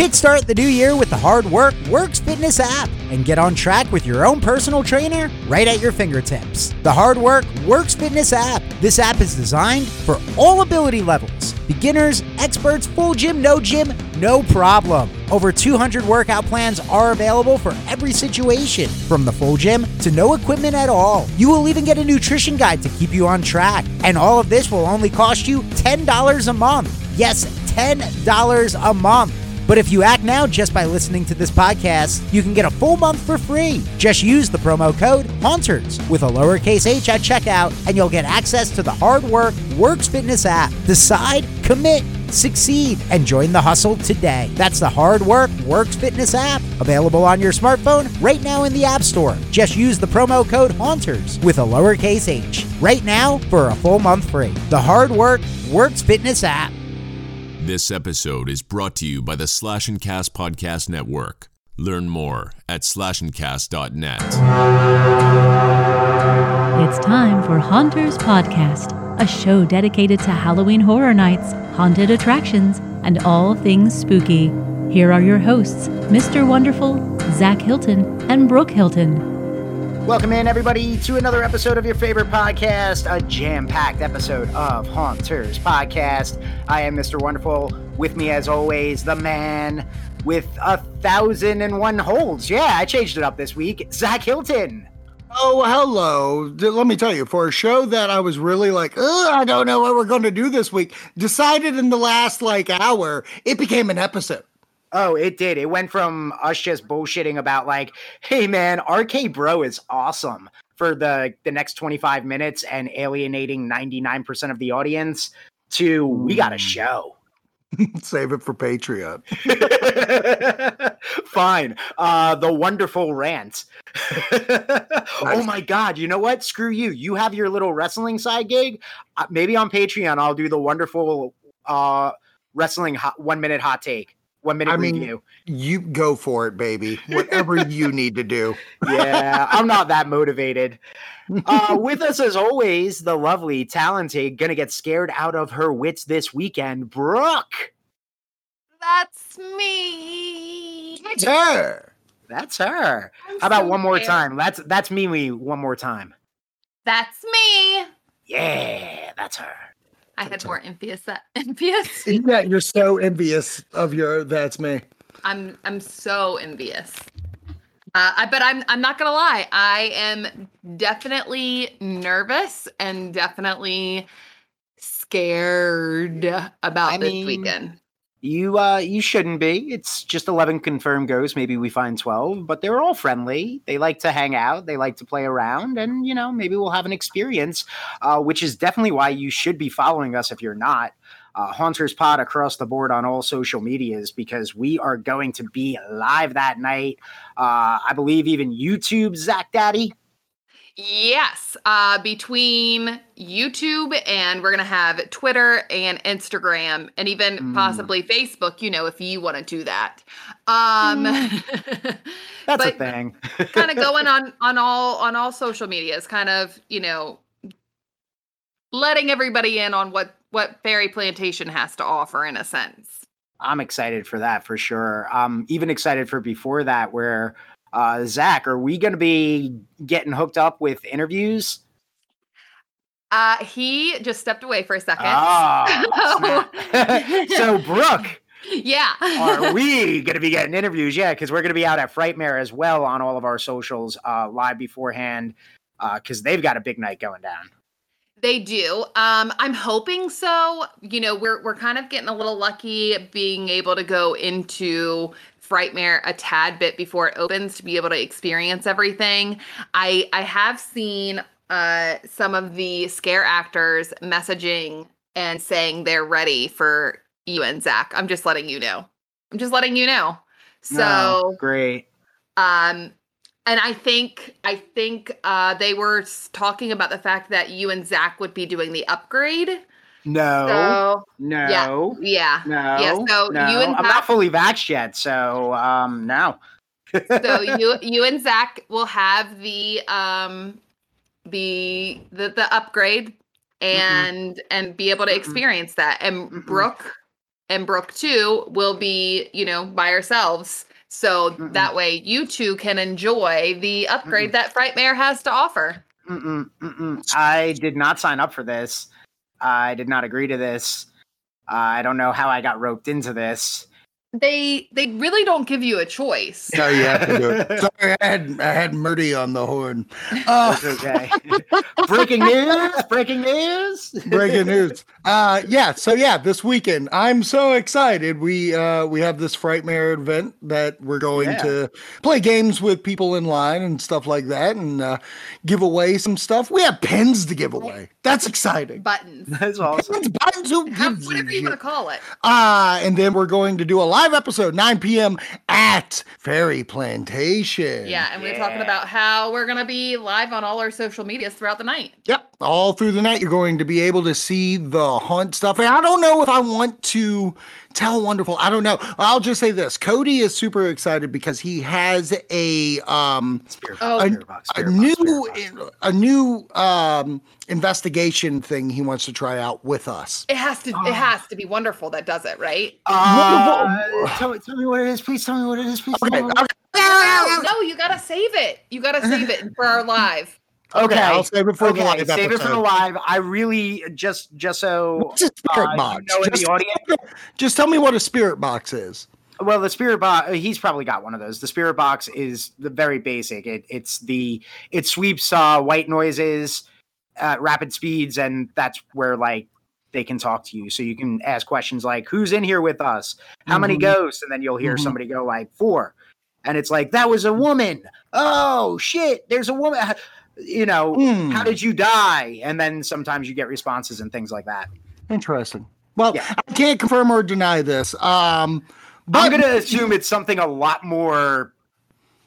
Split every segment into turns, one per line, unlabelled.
Kickstart the new year with the Hard Work Works Fitness app and get on track with your own personal trainer right at your fingertips. The Hard Work Works Fitness app. This app is designed for all ability levels beginners, experts, full gym, no gym, no problem. Over 200 workout plans are available for every situation, from the full gym to no equipment at all. You will even get a nutrition guide to keep you on track. And all of this will only cost you $10 a month. Yes, $10 a month. But if you act now just by listening to this podcast, you can get a full month for free. Just use the promo code HAUNTERS with a lowercase h at checkout, and you'll get access to the Hard Work Works Fitness app. Decide, commit, succeed, and join the hustle today. That's the Hard Work Works Fitness app, available on your smartphone right now in the App Store. Just use the promo code HAUNTERS with a lowercase h right now for a full month free. The Hard Work Works Fitness app.
This episode is brought to you by the Slash and Cast Podcast Network. Learn more at slashandcast.net.
It's time for Haunters Podcast, a show dedicated to Halloween horror nights, haunted attractions, and all things spooky. Here are your hosts, Mr. Wonderful, Zach Hilton, and Brooke Hilton.
Welcome in, everybody, to another episode of your favorite podcast, a jam packed episode of Haunters Podcast. I am Mr. Wonderful. With me, as always, the man with a thousand and one holds. Yeah, I changed it up this week. Zach Hilton.
Oh, hello. Let me tell you, for a show that I was really like, "Ugh, I don't know what we're going to do this week, decided in the last like hour, it became an episode.
Oh, it did. It went from us just bullshitting about like, hey man, RK Bro is awesome for the the next 25 minutes and alienating 99% of the audience to we got a show.
Save it for Patreon.
Fine. Uh the wonderful rant. oh my god, you know what? Screw you. You have your little wrestling side gig. Uh, maybe on Patreon I'll do the wonderful uh wrestling hot, 1 minute hot take. 1 minute
I mean,
review.
You go for it, baby. Whatever you need to do.
yeah, I'm not that motivated. Uh, with us, as always, the lovely, talented, gonna get scared out of her wits this weekend, Brooke.
That's me.
It's her.
That's her.
I'm
How about
so
one more
scared.
time? That's that's Mimi. One more time.
That's me.
Yeah, that's her.
I had more envious. That envious.
Yeah, you're so envious of your. That's me.
I'm I'm so envious. Uh, I, but I'm I'm not gonna lie. I am definitely nervous and definitely scared about
I
this
mean,
weekend.
You uh you shouldn't be. It's just 11 confirmed ghosts. Maybe we find 12, but they're all friendly. They like to hang out, they like to play around, and you know, maybe we'll have an experience, uh, which is definitely why you should be following us if you're not. Uh, Haunters Pod across the board on all social medias because we are going to be live that night. Uh, I believe even YouTube, Zach Daddy.
Yes, uh, between YouTube and we're gonna have Twitter and Instagram and even
Mm.
possibly Facebook. You know, if you want to do that. Um,
That's a thing.
kind of going on on all on all social medias kind of you know letting everybody in on what what Ferry Plantation has to offer in a sense
I'm excited for that for sure. I'm even excited for before that, where uh, Zach, are we going to be getting hooked up with interviews?
uh he just stepped away for a second
Oh, so Brooke,
yeah
are we going to be getting interviews? Yeah, because we're going to be out at Frightmare as well on all of our socials uh, live beforehand because they've got a big night going down.
They do. Um, I'm hoping so. You know, we're we're kind of getting a little lucky being able to go into Frightmare a tad bit before it opens to be able to experience everything. I I have seen uh some of the scare actors messaging and saying they're ready for you and Zach. I'm just letting you know. I'm just letting you know. So
Oh, great.
um and I think I think uh they were talking about the fact that you and Zach would be doing the upgrade.
No,
So
no,
yeah. Yeah.
no,
Yeah, so
no.
you and
I'm not fully vaxxed yet, so um, no.
So you you and Zach will have the um the the the upgrade and and be able to experience that. And
Mm-mm.
Brooke and Brooke too will be, you know, by ourselves. So that way you two can enjoy the upgrade that Frightmare has to offer.
Mm-mm, mm-mm. I did not sign up for this. I did not agree to this. I don't know how I got roped into this.
They they really don't give you a choice.
No, you have to do it. Sorry, I had I had Murdy on the horn.
It's okay. breaking news! Breaking news!
breaking news. Uh, yeah. So yeah, this weekend I'm so excited. We uh we have this Frightmare event that we're going
Yeah.
to play games with people in line and stuff like that, and uh, give away some stuff. We have pens to give away. That's exciting.
Buttons.
That's awesome.
Pens, buttons, who
How-
gives a
whatever you
shit?
want to call it.
Uh, and then we're going to do a live episode 9 p.m. at Ferry Plantation.
Yeah, and we're talking about how we're gonna be live on all our social medias throughout the night.
Yep. All through the night, you're going to be able to see the hunt stuff. And I don't know if I want to tell Wonderful. I don't know. I'll just say this Cody is super excited because he has a um
Oh.
a,
box,
a
box,
new a new um investigation thing he wants to try out with us.
It has to it has to be wonderful that does it, right?
Uh, tell, me- tell me what it is, please. Tell me what it is, please. tell
Okay.
me what-
No, no, you gotta save it. You gotta save it for our live.
Okay, I'll save it for the live
save it for the live. I really just just so
What's a spirit
uh,
box?
you know
Just-
the audience.
Just tell me what a spirit box is.
Well, the spirit box, he's probably got one of those. The spirit box is the very basic. It it's the it sweeps uh, white noises at rapid speeds, and that's where like they can talk to you. So you can ask questions like, "Who's in here with us? How many
Mhm.
ghosts?" And then you'll hear
Mhm.
somebody go like four, and it's like that was a woman. Oh shit! There's a woman. You know,
Hmm.
how did you die? And then sometimes you get responses and things like that.
Interesting. Well,
Yeah.
I can't confirm or deny this. Um, but
I'm gonna assume it's something a lot more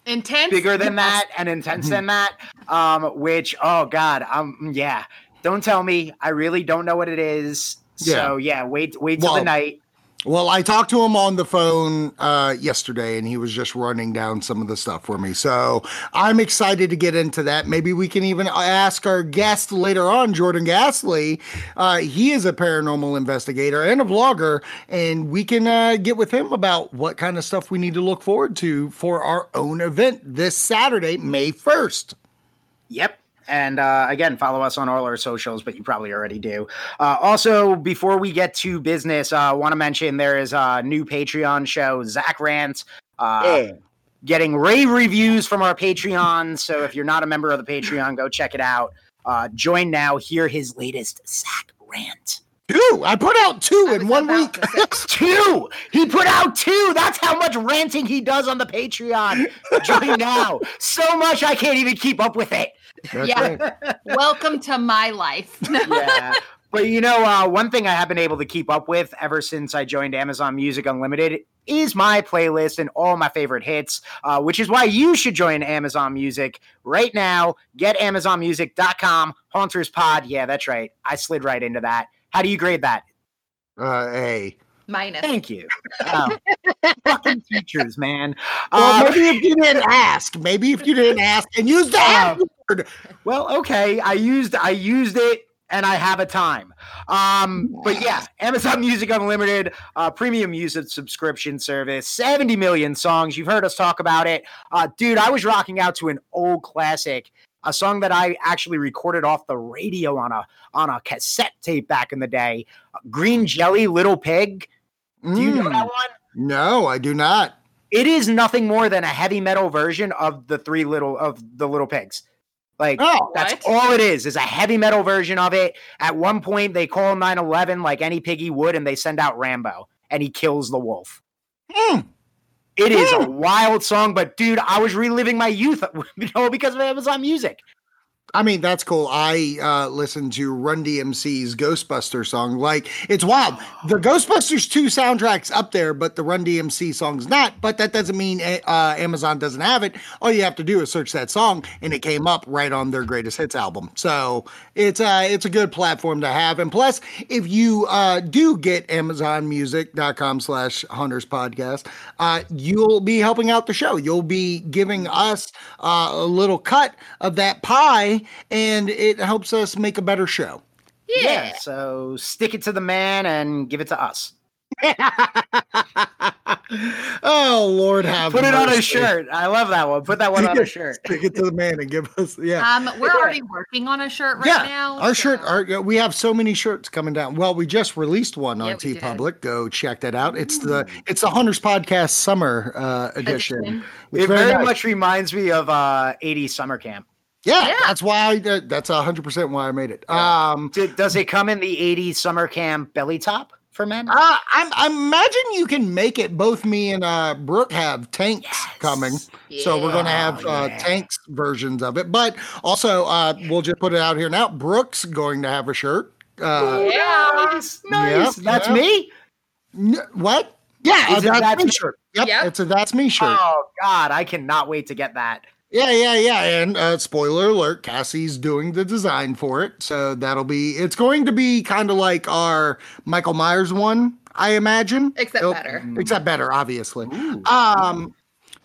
Intense.
bigger than that and intense than that. Um, which oh god, um, yeah. Don't tell me. I really don't know what it is. So yeah, wait, wait till
Well,
the night.
Well, I talked to him on the phone uh, yesterday, and he was just running down some of the stuff for me. So I'm excited to get into that. Maybe we can even ask our guest later on, Jordan Ghastly. Uh, he is a paranormal investigator and a vlogger, and we can uh, get with him about what kind of stuff we need to look forward to for our own event this Saturday, May 1st.
Yep. And uh, again, follow us on all our socials, but you probably already do. Uh, also, before we get to business, I uh, want to mention there is a new Patreon show, Zach Rant. Uh, getting rave reviews from our Patreon. So if you're not a member of the Patreon, go check it out. Uh, join now. Hear his latest Zach rant.
Two. I put out two
I
in one week.
Two. He put out two. That's how much ranting he does on the Patreon. Join now. So much I can't even keep up with it.
That's
Yeah.
right.
Welcome to my life.
yeah. But you know, uh, one thing I have been able to keep up with ever since I joined Amazon Music Unlimited is my playlist and all my favorite hits, uh, which is why you should join Amazon Music right now. Get AmazonMusic.com, Haunters Pod. Yeah, that's right. I slid right into that. How do you grade that?
Uh, hey.
Minus.
Thank you. Wow. Fucking teachers, man.
Well,
Uh,
maybe if you didn't ask, maybe if you didn't ask and use the
Uh,
word.
Well, okay. I used I used it and I have a time. Um, but yeah, Amazon Music Unlimited, uh, premium music subscription service, 70 million songs. You've heard us talk about it. Uh, dude, I was rocking out to an old classic, a song that I actually recorded off the radio on a on a cassette tape back in the day. Green Jelly Little Pig. Do you know
Mm,
that one?
No, I do not.
It is nothing more than a heavy metal version of the three little of the little pigs. Like
Oh,
that's
What?
all it is, is a heavy metal version of it. At one point, they call 911 like any piggy would, and they send out Rambo and he kills the wolf.
Mm.
It is a wild song, but dude, I was reliving my youth, you know, because of Amazon Music.
I mean, that's cool. I uh, listened to Run DMC's Ghostbuster song. Like, it's wild. The Ghostbusters 2 soundtrack's up there, but the Run DMC song's not. But that doesn't mean uh, Amazon doesn't have it. All you have to do is search that song, and it came up right on their greatest hits album. So it's uh, it's a good platform to have. And plus, if you uh, do get AmazonMusic.com slash Haunters Podcast, uh, you'll be helping out the show. You'll be giving us uh, a little cut of that pie, and it helps us make a better show.
Yeah.
So stick it to the man and give it to us.
oh Lord, have
Put it on a shirt. I love that one. Put that one on a shirt.
Stick it to the man and give us yeah.
Um, we're already working on a shirt right
yeah,
now.
our shirt. Our, we have so many shirts coming down. Well, we just released one on
Yeah, we
TeePublic. Go check that out. It's the it's the Haunters Podcast Summer uh, edition.
Edition.
It's
It very
nice.
much reminds me of uh 80s summer camp.
Yeah,
Yeah.
that's why. I, that- that's hundred percent why I made it. Um,
Did, does it come in the 80s summer camp belly top for men?
uh, I'm, I imagine you can make it. Both me and uh, Brooke have tanks coming, so we're gonna have
Oh,
uh, tanks versions of it. But also, uh, we'll just put it out here now. Brooke's going to have a shirt. Uh,
Yeah.
Nice. nice.
Yep,
That's
yep.
me?
n- what? Yeah,
Is
a
it
that's,
That's
me
Me?
shirt. Yep,
Yep.
it's a that's me shirt.
Oh God, I cannot wait to get that.
Yeah, yeah, yeah. And uh, spoiler alert, Cassie's doing the design for it. So that'll be, it's going to be kind of like our Michael Myers one, I imagine.
Except
It'll-
better.
Except better, obviously. Um,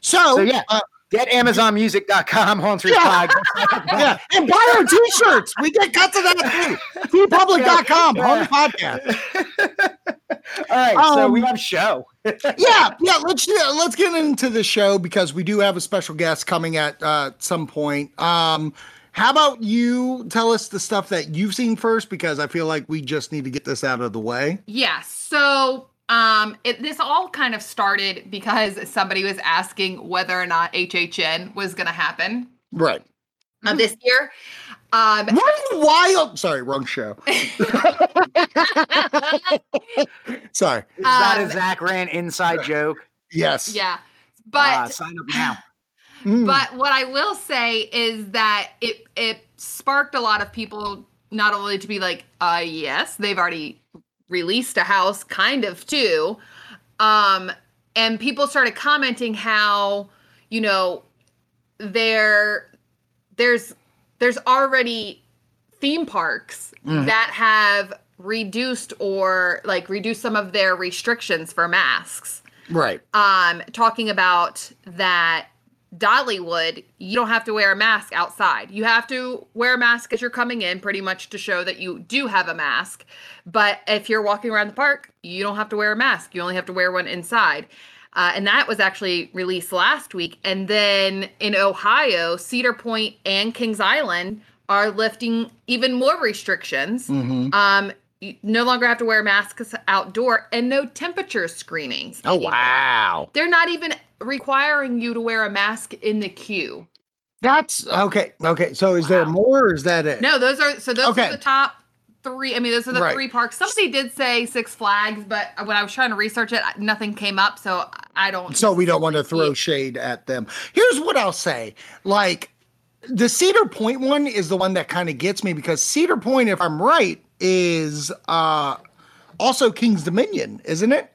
so,
So, yeah.
uh,
Get AmazonMusic.com, Haunters
Yeah.
Podcast.
yeah, and buy our t-shirts. We get cuts of that too. teepublic.com, home podcast.
All right, so
Um,
we have a show.
yeah, yeah. Let's yeah, let's get into the show because we do have a special guest coming at uh, some point. Um, how about you tell us the stuff that you've seen first? Because I feel like we just need to get this out of the way.
Yeah. So um it, this all kind of started because somebody was asking whether or not HHN was going to happen
Right.
uh, this year. Um
What a wild. Sorry, wrong show. Sorry.
Is that a
um,
Zach Rant inside joke?
Yes.
yeah. But
Ah, sign up now.
Mm.
But what I will say is that it it sparked a lot of people not only to be like, uh yes, they've already released a house kind of too. Um and people started commenting how, you know, there there's there's already theme parks that have reduced or like reduced some of their restrictions for masks
right.
um talking about that Dollywood, you don't have to wear a mask outside. You have to wear a mask as you're coming in, pretty much to show that you do have a mask. But if you're walking around the park, you don't have to wear a mask. You only have to wear one inside. Uh, and that was actually released last week. And then in Ohio, Cedar Point and Kings Island are lifting even more restrictions.
Mhm.
Um, you no longer have to wear masks outdoor and no temperature screenings.
Oh
anymore.
wow.
They're not even requiring you to wear a mask in the queue.
That's okay. Okay. So is there more or is that it?
No, those are so those
Okay.
are the top three. I mean, those are the
Right.
three parks. Somebody did say Six Flags, but when I was trying to research it, nothing came up. So I don't.
So we don't want to throw shade at them. Here's what I'll say. Like the Cedar Point one is the one that kind of gets me because Cedar Point, if I'm right, is uh also King's Dominion, isn't it?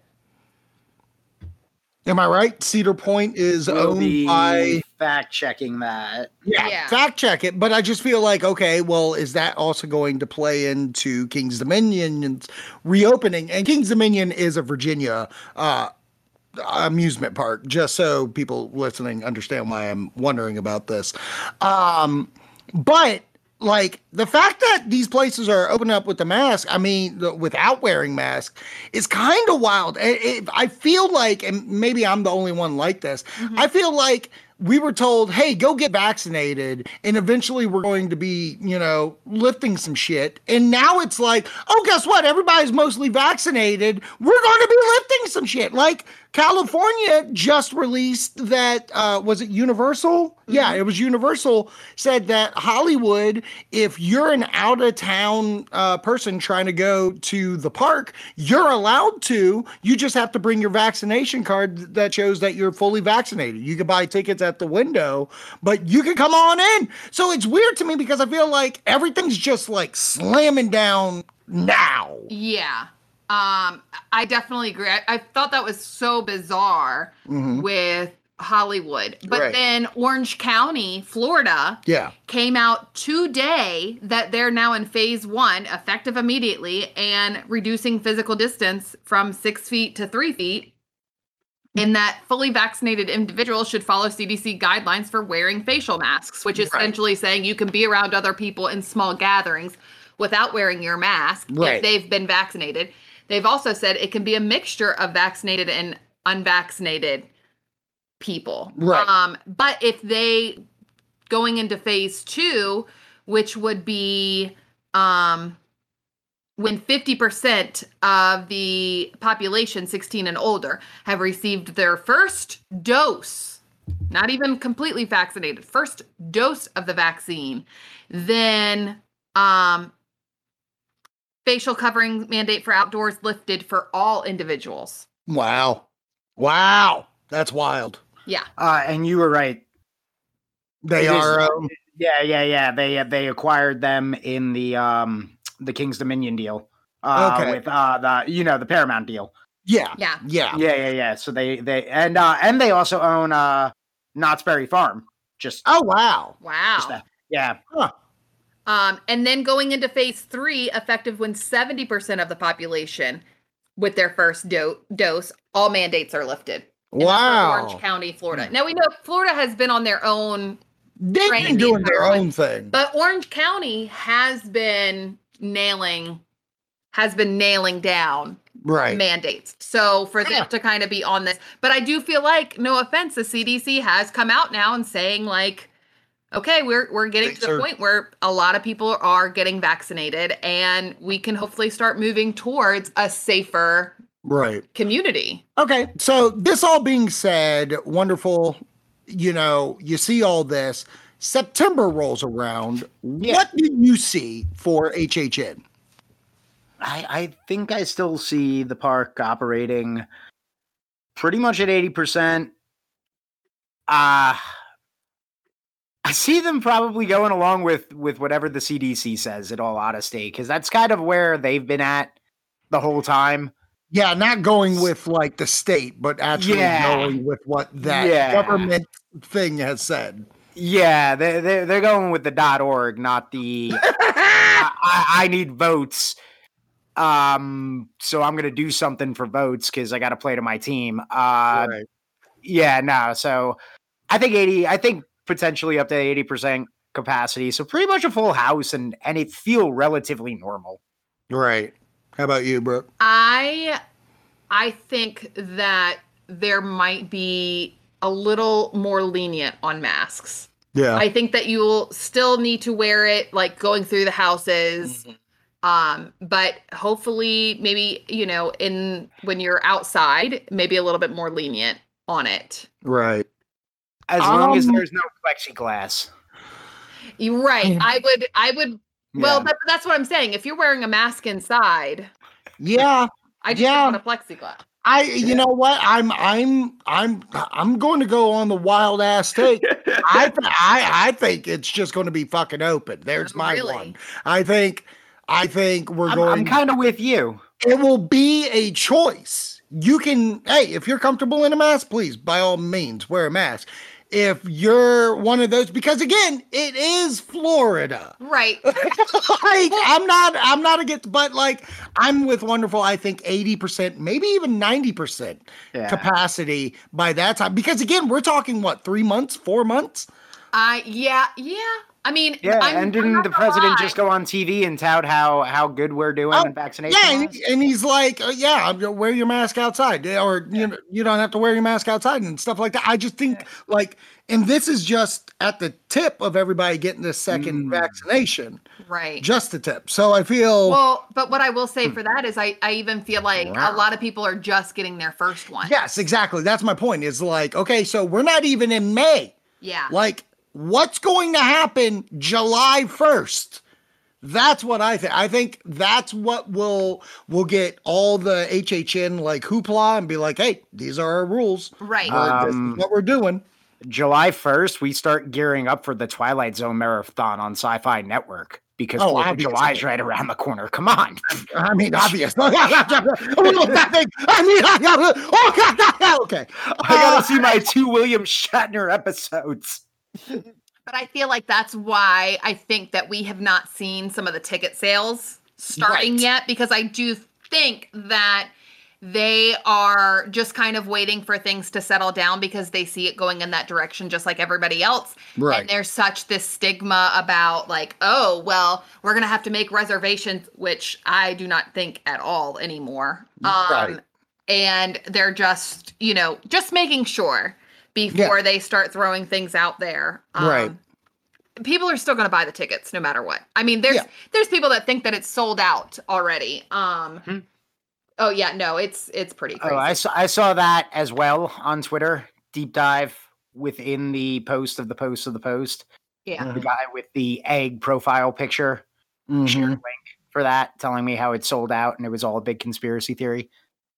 Am I right? Cedar Point is
We'll
owned
be
by
fact checking that.
yeah,
Yeah.
fact check it. But I just feel like, okay, well, is that also going to play into King's Dominion's reopening? And King's Dominion is a Virginia uh, amusement park, just so people listening understand why I'm wondering about this. Um, but like the fact that these places are opening up with the mask, I mean, the, without wearing mask, is kind of wild. It, it, I feel like, and maybe I'm the only one like this. Mm-hmm. I feel like we were told, hey, go get vaccinated, and eventually we're going to be, you know, lifting some shit. And now it's like, oh, guess what? Everybody's mostly vaccinated. We're going to be lifting some shit. Like California just released that, uh, was it Universal? Yeah, it was Universal said that Hollywood, if you're an out of town uh, person trying to go to the park, you're allowed to. You just have to bring your vaccination card that shows that you're fully vaccinated. You can buy tickets at the window, but you can come on in. So it's weird to me because I feel like everything's just like slamming down now.
Yeah. Um, I definitely agree. I, I thought that was so bizarre with Hollywood. But
Mm-hmm. Right.
then Orange County, Florida,
Yeah.
came out today that they're now in phase one, effective immediately, and reducing physical distance from six feet to three feet. And that fully vaccinated individuals should follow CDC guidelines for wearing facial masks, which is
Right.
essentially saying you can be around other people in small gatherings without wearing your mask
Right.
if they've been vaccinated. They've also said it can be a mixture of vaccinated and unvaccinated people.
Right.
Um, but if they going into phase two, which would be um when 50% of the population 16 and older have received their first dose, not even completely vaccinated, first dose of the vaccine, then um facial covering mandate for outdoors lifted for all individuals.
Wow. Wow. That's wild.
Yeah.
Uh, and you were right.
They
It is-
are. Um,
Yeah, yeah, yeah. They they acquired them in the um the King's Dominion deal. Uh,
Okay.
With uh the you know the Paramount deal.
yeah.
Yeah.
Yeah.
Yeah, yeah, yeah. So they they and uh and they also own uh Knott's Berry Farm. Just,
Oh wow.
Wow.
just that. Yeah.
Um, and then going into phase three, effective when 70% of the population with their first do- dose, all mandates are lifted.
Wow.
Orange County, Florida. Now we know Florida has been on their own,
They've been doing their own thing.
but Orange County has been nailing, has been nailing down
Right.
mandates. So for them
Yeah.
to kind of be on this, but I do feel like, no offense, the CDC has come out now and saying like, okay, we're we're getting
Things
to the
are-
point where a lot of people are getting vaccinated, and we can hopefully start moving towards a safer
Right.
community.
Okay. So this all being said, wonderful. You know, you see all this. September rolls around.
Yeah.
What do you see for HHN?
I, I think I still see the park operating pretty much at 80%. Uh I see them probably going along with with whatever the CDC says in all honesty cuz that's kind of where they've been at the whole time.
Yeah, not going with like the state, but actually
Yeah.
going with what that
Yeah.
government thing has said.
Yeah, they they they're going with the dot .org, not the I, I, need votes. Um so I'm going to do something for votes cuz I got to play to my team. Uh
right.
Yeah, no. So I think 80, I think potentially up to 80% capacity. So pretty much a full house and and it feel relatively normal.
Right. How about you, Brooke?
I I think that there might be a little more lenient on masks.
Yeah.
I think that you'll still need to wear it like going through the houses. Um, but hopefully maybe, you know, in when you're outside, maybe a little bit more lenient on it.
right.
As long as
Um,
there's no plexiglass.
You're right. I would I would well
Yeah.
that, that's what I'm saying. If you're wearing a mask inside,
Yeah.
I just
Yeah.
don't want a plexiglass.
I you know what? I'm I'm I'm I'm going to go on the wild ass take. I th- I I think it's just going to be fucking open. There's my
Really?
one. I think I think we're
I'm,
going
I'm kind of with you.
it will be a choice. You can, hey, if you're comfortable in a mask, please, by all means, wear a mask. If you're one of those, because again, it is Florida.
Right.
like, I'm not, I'm not against, but like, I'm with wonderful. I think 80%, maybe even 90%
Yeah.
capacity by that time. Because again, we're talking what, three months, four months?
I yeah, yeah. I mean,
Yeah,
I'm-
and didn't the president
lie.
just go on TV and tout how how good we're doing
Oh,
in vaccination?
Yeah, and,
laws?
and he's like, uh, "Yeah, I'm gonna wear your mask outside, or you know, you don't have to wear your mask outside and stuff like that." I just think like, and this is just at the tip of everybody getting this second
Mm.
vaccination,
right.
just the tip. So I feel
Well, but what I will say for that is I, I even feel like
Wow.
a lot of people are just getting their first one.
yes, exactly. That's my point. Is like, okay, so we're not even in May.
Yeah.
Like, what's going to happen July first? That's what I think. I think that's what will will get all the HHN like hoopla and be like, "Hey, these are our rules.
Right.
We're- this
Um,
is what we're doing."
July 1st, we start gearing up for the Twilight Zone marathon on Sci Fi Network because
Oh,
Fourth of. July's right around the corner. Come on.
I mean, obvious. oh, that thing. I mean, I gotta, oh God, okay.
I gotta see my two William Shatner episodes.
But I feel like that's why I think that we have not seen some of the ticket sales starting
Right.
yet because I do think that they are just kind of waiting for things to settle down because they see it going in that direction just like everybody else.
Right.
And there's such this stigma about like, oh, well, we're going to have to make reservations, which I do not think at all anymore. Um
Right.
and they're just, you know, just making sure before they start throwing things out there. Um,
Right.
People are still going to buy the tickets no matter what. I mean, there's
Yeah.
there's people that think that it's sold out already. Um
Hmm.
Oh yeah, no, it's it's pretty crazy.
Oh, I saw, I saw that as well on Twitter. Deep dive within the post of the post of the post.
yeah.
The guy with the egg profile picture shared
Mhm.
a link for that, telling me how it sold out and it was all a big conspiracy theory.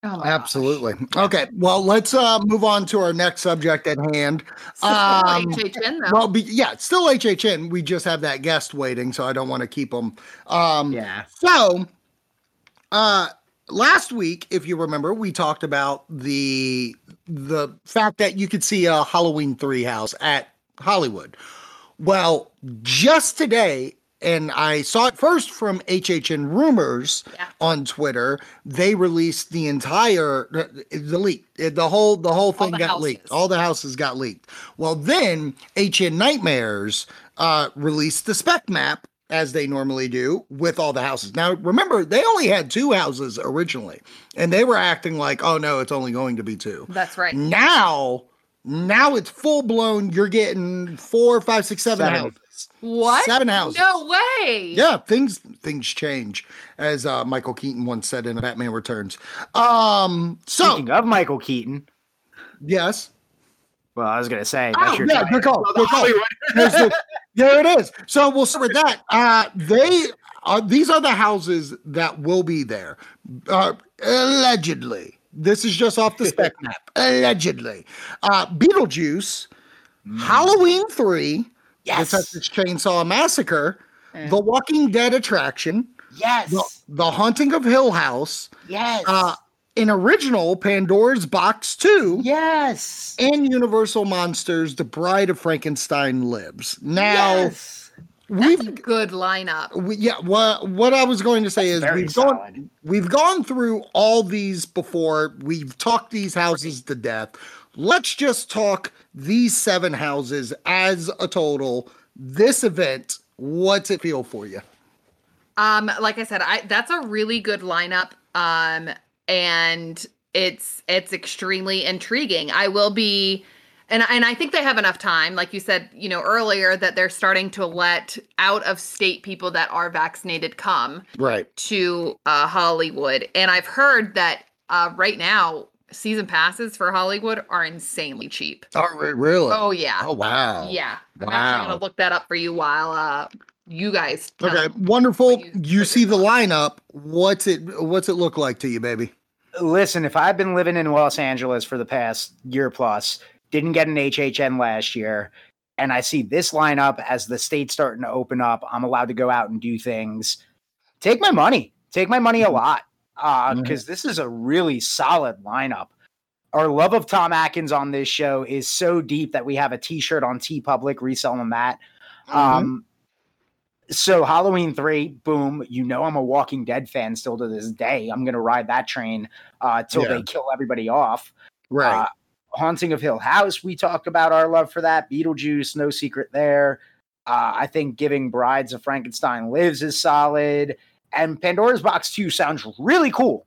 Oh my gosh.
Absolutely. Okay. Well, let's uh, move on to our next subject at hand.
Still
Um,
HHN, though.
Well, be, yeah, it's still HHN. We just have that guest waiting, so I don't want to keep them. Um,
Yeah.
So, uh, last week, if you remember, we talked about the the fact that you could see a Halloween three house at Hollywood. Well, just today, and I saw it first from HHN Rumors
Yeah.
on Twitter. They released the entire the, the leak, the whole the whole thing
the
got leaked. All the houses got leaked. Well, then HN Nightmares uh, released the spec map as they normally do with all the houses. Now, remember, they only had two houses originally, and they were acting like, "Oh no, it's only going to be two.
That's right.
Now, now it's full blown. You're getting four, five, six, seven,
Seven.
houses.
What?
Seven houses.
No way.
Yeah, things things change, as uh, Michael Keaton once said in Batman Returns. Um, so
Speaking of Michael Keaton,
yes,
well, I was gonna say
Oh,
that's your
yeah,
choice.
good call. Good call. The- there it is. So we'll start with that. Uh, they are these are the houses that will be there. Uh, allegedly. This is just off the spec map. Allegedly. Uh, Beetlejuice, Halloween 3,
Mm. Yes.
the Texas Chainsaw Massacre, The Walking Dead attraction,
yes.
the, the Haunting of Hill House,
yes.
uh, an original Pandora's Box 2,
yes.
and Universal Monsters, The Bride of Frankenstein Lives. Now,
yes.
we've
That's a good lineup.
we, yeah, what what I was going to say is we've gone we've gone through all these before. We've talked these houses to death. Let's just talk these seven houses as a total. This event, what's it feel for you?
Um, like I said, I that's a really good lineup. Um, and it's it's extremely intriguing. I will be and and I think they have enough time, like you said, you know, earlier, that they're starting to let out of state people that are vaccinated come
Right.
to uh, Hollywood. And I've heard that uh, right now, season passes for Hollywood are insanely cheap.
Oh, re- really?
Oh yeah,
Oh, wow.
yeah.
Wow.
I'm actually gonna look that up for you while uh, you guys.
Okay, wonderful.
you-
You see the lineup. What's it? What's it look like to you, baby?
Listen, if I've been living in Los Angeles for the past year plus, didn't get an HHN last year, and I see this lineup as the state's starting to open up, I'm allowed to go out and do things. Take my money. Take my money a lot. Uh,
Mhm.
because this is a really solid lineup. Our love of Tom Atkins on this show is so deep that we have a t-shirt on TeePublic reselling that.
Mm-hmm.
Um, so Halloween three, boom. You know I'm a Walking Dead fan still to this day. I'm gonna ride that train uh, till
Yeah.
they kill everybody off.
Right.
Uh, Haunting of Hill House, we talked about our love for that. Beetlejuice, no secret there. Uh, I think giving Brides of Frankenstein Lives is solid, and Pandora's Box Two sounds really cool.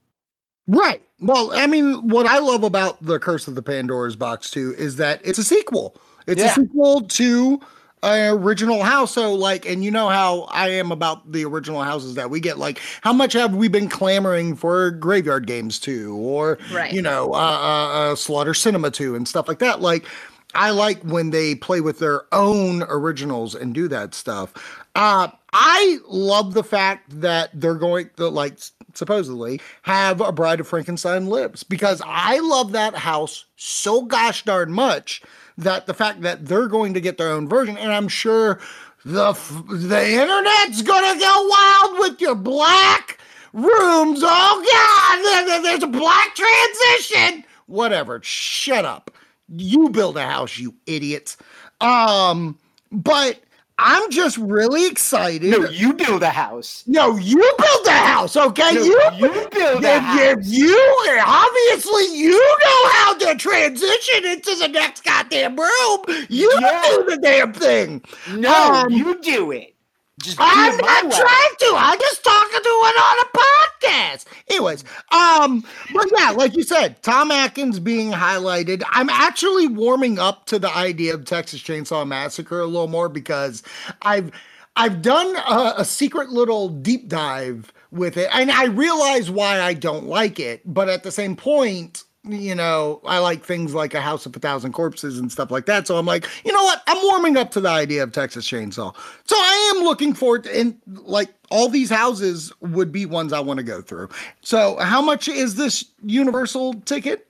Right. Well, I mean, what I love about the Curse of the Pandora's Box too is that it's a sequel. It's a sequel to an original house. So, like, and you know how I am about the original houses that we get. Like, how much have we been clamoring for Graveyard Games too, or
Right.
you know, uh, uh, uh, Slaughter Cinema two, and stuff like that. Like, I like when they play with their own originals and do that stuff. Uh, I love the fact that they're going to like supposedly have a Bride of Frankenstein lives because I love that house so gosh darn much that the fact that they're going to get their own version, and I'm sure the the internet's gonna go wild with your black rooms. Oh God, there- there- there's a black transition. Whatever. Shut up. You build a house, you idiots. Um, but I'm just really excited.
No, you build a house.
No, you build the house, okay?
No,
you
you build a
if,
house.
if you obviously you know how to transition into the next goddamn room. You
Yeah.
do the damn thing.
No,
Um,
you do it. Just
I'm not
way.
trying to. I'm just talking to it on a podcast. Anyways, um, but yeah, like you said, Tom Atkins being highlighted. I'm actually warming up to the idea of Texas Chainsaw Massacre a little more because I've I've done a, a secret little deep dive with it, and I realize why I don't like it. But at the same point, you know, I like things like A House of a Thousand Corpses and stuff like that. So I'm like, you know what? I'm warming up to the idea of Texas Chainsaw. So I am looking forward to, and like all these houses would be ones I want to go through. So how much is this Universal ticket?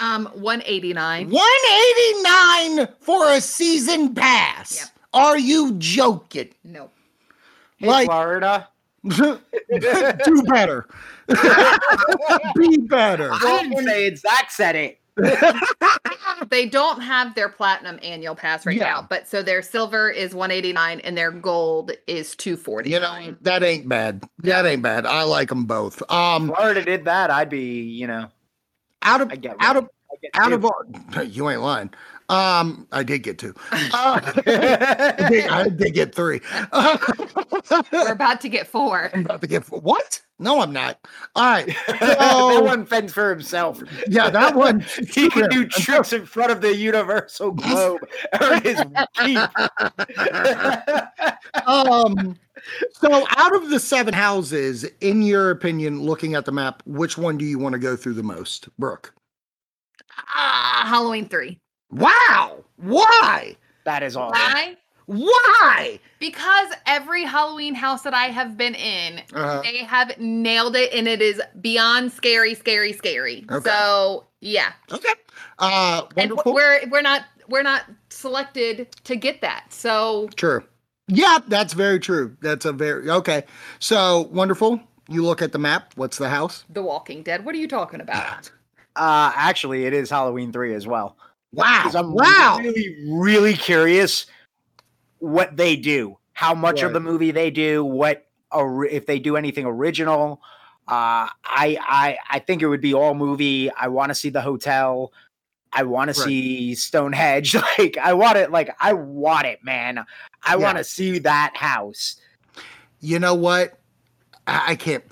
Um, 189.
189 for a season pass.
Yep.
Are you joking?
No.
Hey,
like-
Florida.
Do better. Be better.
I didn't say it. Zach said it.
They don't have their platinum annual pass right
Yeah.
now, but so their silver is 189 and their gold is 240.
You know, that ain't bad. That ain't bad. I like them both. Um,
Florida did that. I'd be, you know,
out of
I get
out of
I get
out
two.
of all, you ain't lying. Um, I did get two. Uh, I, did, I did get three.
We're about to get four.
I'm about to get four. what? No, I'm not. All right.
that one fends for himself.
yeah, that one.
He can do tricks in front of the universal globe. Earn his
um so out of the seven houses in your opinion looking at the map which one do you want to go through the most brooke
Ah, Halloween 3.
Wow why
that is awesome.
Why?
why
Because every Halloween house that I have been in,
uh,
they have nailed it and it is beyond scary, scary, scary.
Okay.
So, yeah.
okay uh
And we're we're not we're not selected to get that. So,
true yeah that's very true that's a very okay so wonderful you look at the map what's the house
The Walking Dead. What are you talking about?
Uh, actually, it is Halloween 3 as well.
Wow
I'm
wow
really, really curious what they do, how much
Right.
of the movie they do, what ori- if they do anything original. Uh, I I I think it would be all movie. I want to see the hotel. I want to
Right.
see Stonehenge. Like I want it. Like I want it, man. I
Yeah.
want to see that house.
you know what I, I can't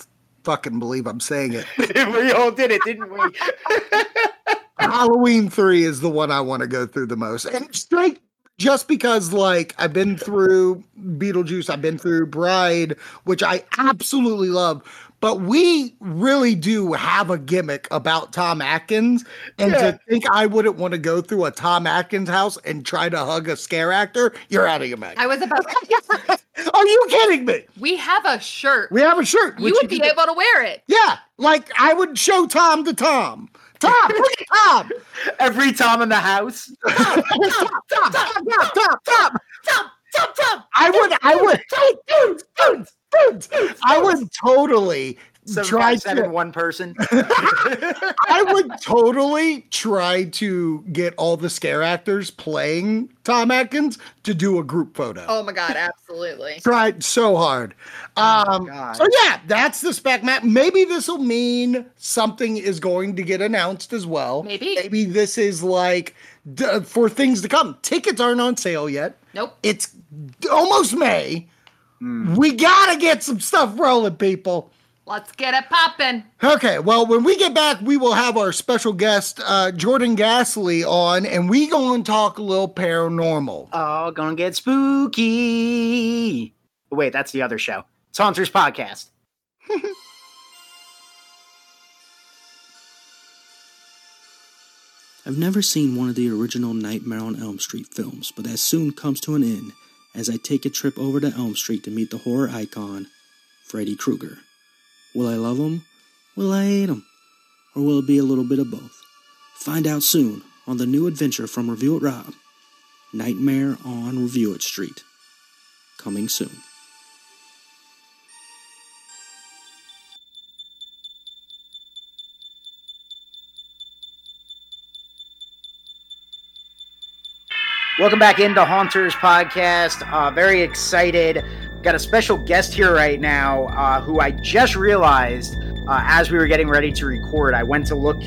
fucking believe i'm saying it
we all did it, didn't we?
Halloween 3 is the one I want to go through the most. And straight just because like I've been through Beetlejuice, I've been through Bride, which I absolutely love. But we really do have a gimmick about Tom Atkins. And
Yeah.
to think I wouldn't want to go through a Tom Atkins house and try to hug a scare actor, you're out of your mind.
I was about to-
Are you kidding me?
we have a shirt.
We have a shirt.
you
which
would be able to wear it.
Yeah, like I would show Tom to Tom. Tom, Tom.
Every time in the house.
Tom, Tom, Tom, Tom, Tom, Tom, Tom, Tom, Tom. I would, I would, I would totally
Seven,
try
five, seven,
to,
one person.
I would totally try to get all the scare actors playing Tom Atkins to do a group photo.
Oh my god, absolutely.
Tried so hard. Um,
God.
so yeah, that's the spec map. Maybe this will mean something is going to get announced as well.
Maybe.
Maybe this is like d- for things to come. Tickets aren't on sale yet.
Nope.
It's almost May. We gotta get some stuff rolling, people.
Let's get it popping.
Okay, well, when we get back, we will have our special guest, uh, Jordan Ghastly, on, and we going to talk a little paranormal.
Oh, gonna get spooky. Wait, that's the other show. It's Haunters Podcast.
I've never seen one of the original Nightmare on Elm Street films, but that soon comes to an end as I take a trip over to Elm Street to meet the horror icon, Freddy Krueger. Will I love him? Will I hate him? Or will it be a little bit of both? Find out soon on the new adventure from Review It Rob Nightmare on Review It Street. Coming soon.
Welcome back into Haunters Podcast. Uh, very excited. Got a special guest here right now uh, who I just realized uh, as we were getting ready to record. I went to look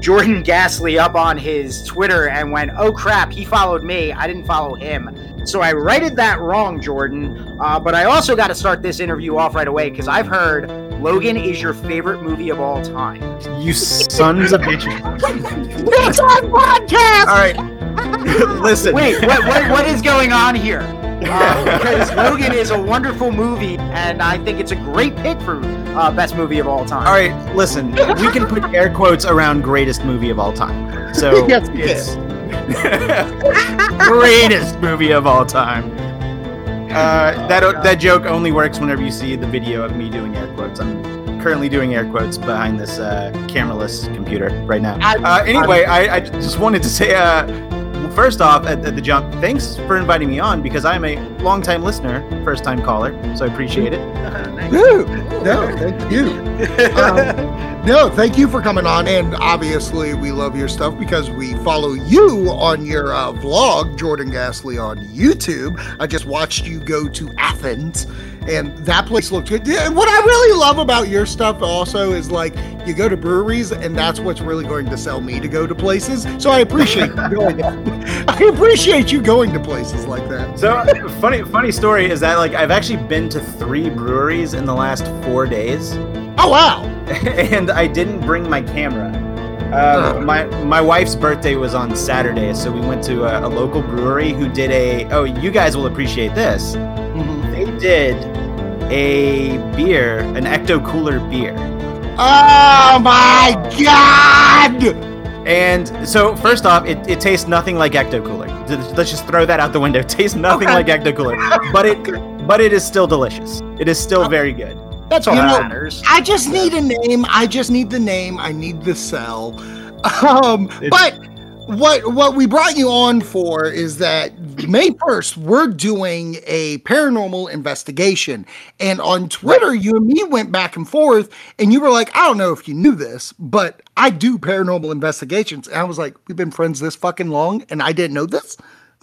Jordan Ghastly up on his Twitter and went, oh crap, he followed me. I didn't follow him. So I righted that wrong, Jordan. Uh, but I also got to start this interview off right away because I've heard Logan is your favorite movie of all time.
You sons of bitches.
It's our podcast.
All right. Listen.
Wait, what, what, what is going on here? Uh, because Logan is a wonderful movie, and I think it's a great pick for uh, best movie of all time.
All right, listen. We can put air quotes around greatest movie of all time. So
Yes, we
it's greatest movie of all time. Uh, that that joke only works whenever you see the video of me doing air quotes. I'm currently doing air quotes behind this uh, cameraless computer right now. Uh, anyway, I, I just wanted to say, uh, first off, at, at the jump, thanks for inviting me on because I'm a longtime listener, first time caller, so I appreciate it.
No, no, thank you. Um, no, thank you for coming on. And obviously, we love your stuff because we follow you on your uh, vlog, Jordan Ghastly, on YouTube. I just watched you go to Athens, and that place looked good. And what I really love about your stuff also is like you go to breweries, and that's what's really going to sell me to go to places. So I appreciate you going. I appreciate you going to places like that.
So funny, funny story is that like I've actually been to three breweries in the last four days,
Oh wow!
and I didn't bring my camera. Uh, my my wife's birthday was on Saturday, so we went to a, a local brewery who did a. Oh, you guys will appreciate this. They did a beer, an ecto cooler beer.
Oh my god!
And so, first off, it, it tastes nothing like Ecto Cooler. Let's just throw that out the window. It tastes nothing
Okay.
like Ecto Cooler, but it but it is still delicious. It is still very good.
That's all
You
that
know,
matters.
I just need a name. I just need the name. I need the cell. Um, but what what we brought you on for is that May 1st, we're doing a paranormal investigation. And on Twitter, you and me went back and forth, and you were like, I don't know if you knew this, but I do paranormal investigations. And I was like, We've been friends this fucking long, and I didn't know this.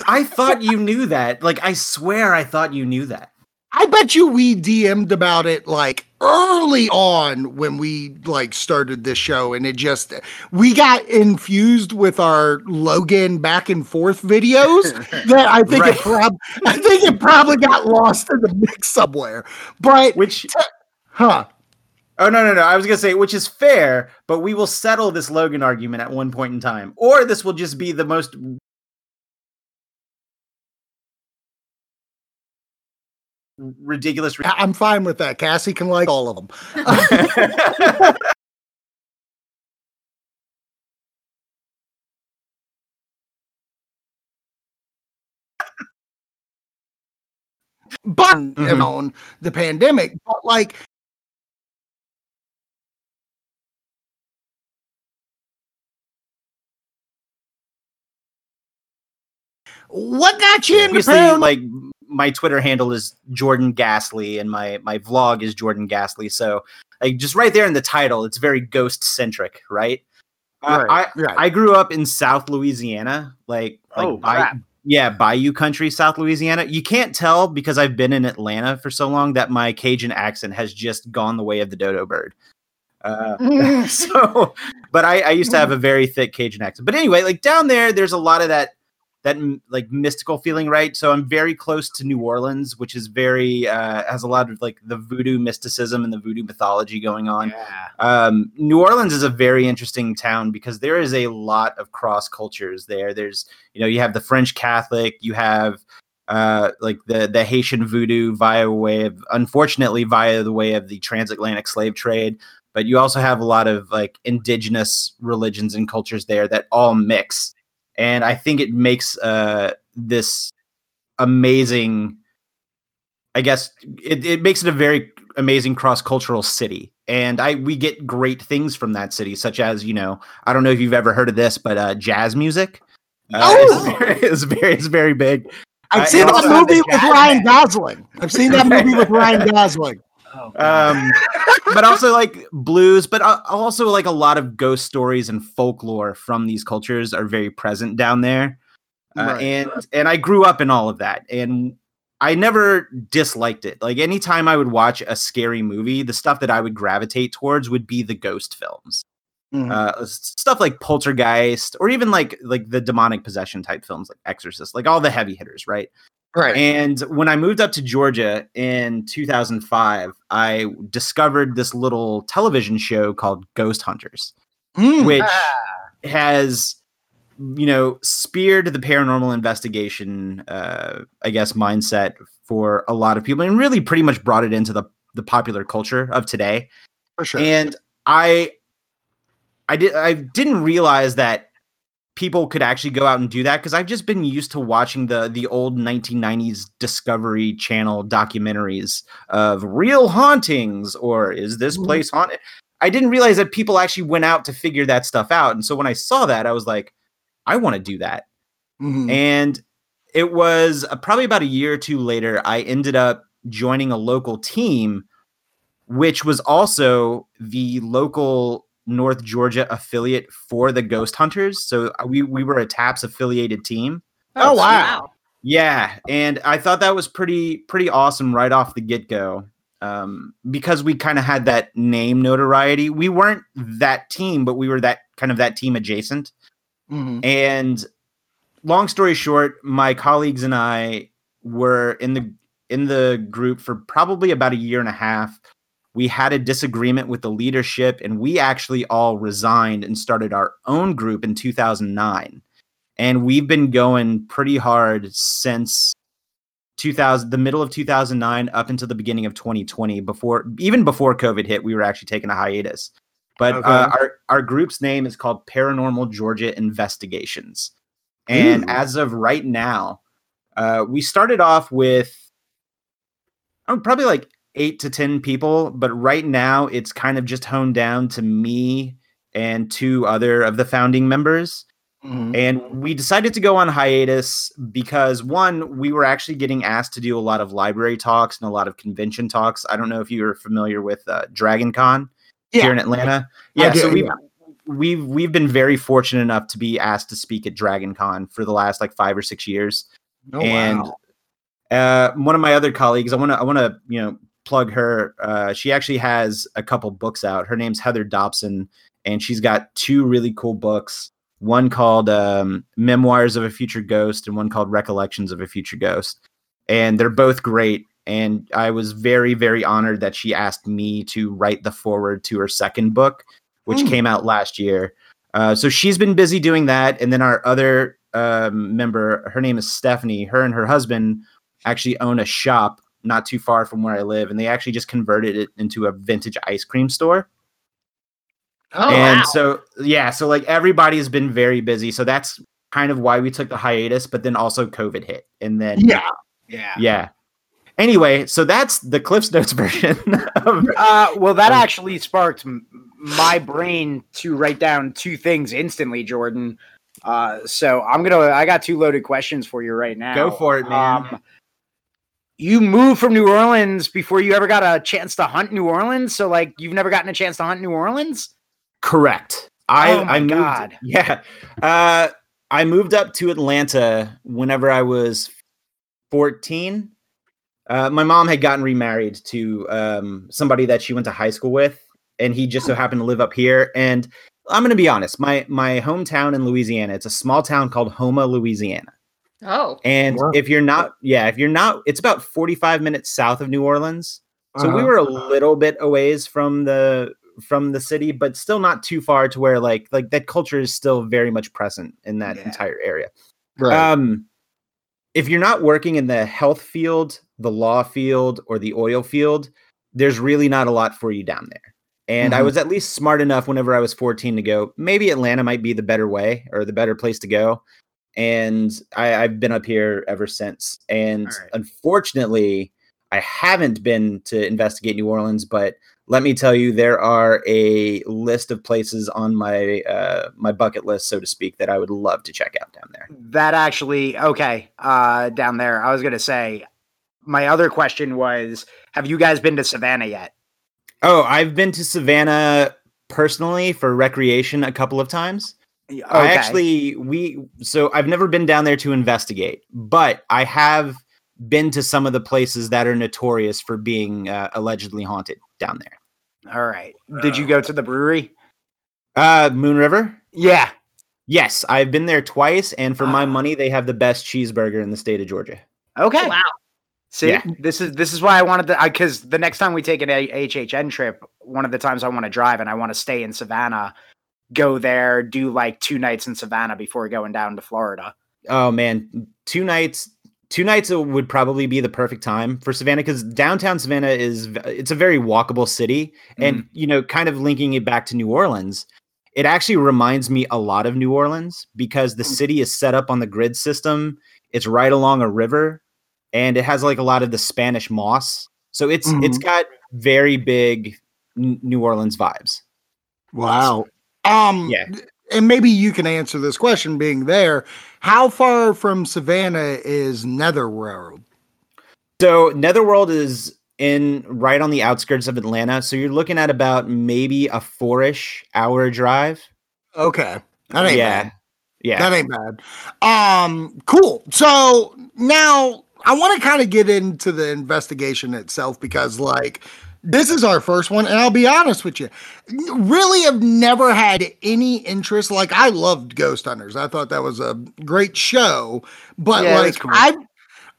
I thought you knew that. Like, I swear, I thought you knew that.
I bet you we DM'd about it like early on when we like started this show and it just we got infused with our Logan back and forth videos that I think
Right.
it prob I think it probably got lost in the mix somewhere. But
Which,
huh.
oh no, no, no. I was gonna say, which is fair, but we will settle this Logan argument at one point in time, or this will just be the most ridiculous.
I- I'm fine with that. Cassie can like all of them. But
Mhm.
on the pandemic, but like what got you into
obviously like my twitter handle is jordan ghastly and my my vlog is jordan ghastly so like just right there in the title it's very ghost centric right, Uh, I,
right.
I grew up in south louisiana like like
Oh, crap.
yeah bayou country south louisiana. You can't tell because i've been in atlanta for so long that my cajun accent has just gone the way of the dodo bird. Uh, so but I, I used to have a very thick cajun accent. But anyway like down there there's a lot of that that like mystical feeling right so i'm very close to new orleans which is very uh has a lot of like the voodoo mysticism and the voodoo mythology going on
Yeah.
um, New Orleans is a very interesting town because there is a lot of cross cultures there. There's, you know, you have the French Catholic, you have uh, like the the Haitian voodoo via way of, unfortunately, via the way of the transatlantic slave trade. But you also have a lot of like indigenous religions and cultures there that all mix, and I think it makes uh, this amazing. I guess it, it makes it a very amazing cross cultural city, and I we get great things from that city, such as you know I don't know if you've ever heard of this, but uh, jazz music. Uh,
Oh!
is very, is very very big.
I've seen that
have the
movie with Ryan. Gosling. I've seen that movie with Ryan Gosling.
Um, but also like blues, but uh, also like a lot of ghost stories and folklore from these cultures are very present down there. uh,
Right.
and and I grew up in all of that, and I never disliked it. Like anytime I would watch a scary movie, the stuff that I would gravitate towards would be the ghost films,
Mhm.
uh, stuff like Poltergeist, or even like like the demonic possession type films, like Exorcist, like all the heavy hitters, right?
Right.
And when I moved up to Georgia in 2005, I discovered this little television show called Ghost Hunters,
Mm.
which
Ah.
has, you know, speared the paranormal investigation, uh, I guess, mindset for a lot of people and really pretty much brought it into the, the popular culture of today
for sure.
and i i did i didn't realize that people could actually go out and do that because i've just been used to watching the the old 1990s discovery channel documentaries of real hauntings or is this
Mhm.
place haunted i didn't realize that people actually went out to figure that stuff out and so when i saw that i was like i want to do that
Mhm.
and it was uh, probably about a year or two later, I ended up joining a local team, which was also the local North Georgia affiliate for the Ghost Hunters. So uh, we, we were a TAPS affiliated team.
oh wow.
Yeah, and I thought that was pretty pretty awesome right off the get go, um, because we kind of had that name notoriety. We weren't that team, but we were that kind of that team adjacent.
Mhm.
And long story short, my colleagues and I were in the in the group for probably about a year and a half. We had a disagreement with the leadership and we actually all resigned and started our own group in 2009. And we've been going pretty hard since 2000 the middle of 2009 up until the beginning of 2020 before even before covid hit we were actually taking a hiatus but
Okay.
uh, our our group's name is called paranormal georgia investigations and
Ooh.
as of right now uh, we started off with oh, probably like eight to ten people but right now it's kind of just honed down to me and two other of the founding members
Mhm.
and we decided to go on hiatus because one, we were actually getting asked to do a lot of library talks and a lot of convention talks. I don't know if you're familiar with uh, Dragon Con
Yeah.
here in Atlanta. Yeah,
do,
so we've,
yeah.
we've we've been very fortunate enough to be asked to speak at Dragon Con for the last like five or six years
Oh,
and
wow.
uh, one of my other colleagues, I want to, I want to, you know, plug her. Uh, she actually has a couple books out. Her name's Heather Dobson, and she's got two really cool books. One called um, Memoirs of a Future Ghost, and one called Recollections of a Future Ghost. And they're both great. And I was very, very honored that she asked me to write the forward to her second book, which
Mm.
came out last year. Uh, so she's been busy doing that. And then our other um, member, her name is Stephanie. Her and her husband actually own a shop not too far from where I live, and they actually just converted it into a vintage ice cream store.
Oh,
and
wow.
so, yeah, so like everybody's been very busy. So that's kind of why we took the hiatus, but then also COVID hit, and then
Yeah. Yeah.
yeah. Anyway, so that's the Cliff's Notes version of
Uh, well, that actually sparked my brain to write down two things instantly, Jordan. Uh, so I'm gonna. I got two loaded questions for you right now.
Go for it, man.
Um, you moved from New Orleans before you ever got a chance to hunt New Orleans. So, like, you've never gotten a chance to hunt New Orleans.
Correct. I,
Oh
I moved,
God.
Yeah. Uh, I moved up to Atlanta whenever I was 14. Uh, my mom had gotten remarried to um, somebody that she went to high school with, and he just so happened to live up here. And I'm going to be honest, my my hometown in Louisiana, it's a small town called Houma, Louisiana.
Oh,
And
Wow.
if you're not, yeah, if you're not, it's about 45 minutes south of New Orleans. So we
Uh-huh.
were a little bit away from the from the city, but still not too far to where like like that culture is still very much present in that
Yeah.
entire area.
Right.
Um, if you're not working in the health field, the law field, or the oil field, there's really not a lot for you down there. And I
Mhm.
was at least smart enough whenever I was 14 to go, maybe Atlanta might be the better way or the better place to go. And I, I've been up here ever since. And
right.
unfortunately, I haven't been to investigate New Orleans, but let me tell you, there are a list of places on my uh, my bucket list, so to speak, that I would love to check out down there.
That actually okay. Uh, down there, I was gonna say. My other question was: Have you guys been to Savannah yet?
Oh, I've been to Savannah personally for recreation a couple of times,
Okay.
I actually we so I've never been down there to investigate, but I have been to some of the places that are notorious for being uh, allegedly haunted down there.
All right. Did you go to the brewery?
Uh, Moon River.
Yeah.
Yes, I've been there twice, and for my
Ah.
money, they have the best cheeseburger in the state of Georgia.
Okay.
Wow.
See,
Yeah.
this is this is why I wanted to because the next time we take an A- HHN trip, one of the times I want to drive and I want to stay in Savannah, go there, do like two nights in Savannah before going down to Florida.
Oh man, two nights. Two nights would probably be the perfect time for Savannah because downtown Savannah is it's a very walkable city, and mm. you know, kind of linking it back to New Orleans, it actually reminds me a lot of New Orleans because the mm. city is set up on the grid system. It's right along a river, and it has like a lot of the Spanish moss, so it's it's mm-hmm. got very big N- New Orleans vibes.
Wow. Um
Yeah.
and maybe you can answer this question being there. How far from Savannah is Netherworld?
So Netherworld is in right on the outskirts of Atlanta. So you're looking at about maybe a four-ish hour drive.
Okay. That ain't
yeah.
bad.
Yeah.
That ain't bad. Um, cool. So now I want to kind of get into the investigation itself because, like, this is our first one, and I'll be honest with you, really have never had any interest. Like, I loved Ghost Hunters. I thought that was a great show, but
Yeah,
like,
cool.
I've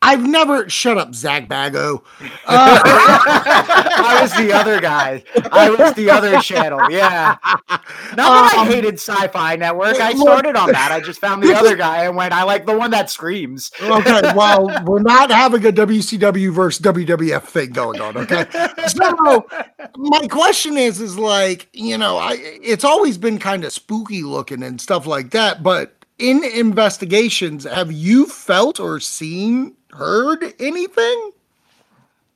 I've never shut up, Zach Bago. Uh,
I was the other guy. I was the other channel. Yeah. Not that I
Um,
hated Sci-Fi Network. I started on that. I just found the other guy and went, I like the one that screams.
okay, well, we're not having a WCW versus WWF thing going on, okay? So my question is, is like, you know, I it's always been kind of spooky looking and stuff like that, but in investigations, have you felt or seen, heard anything?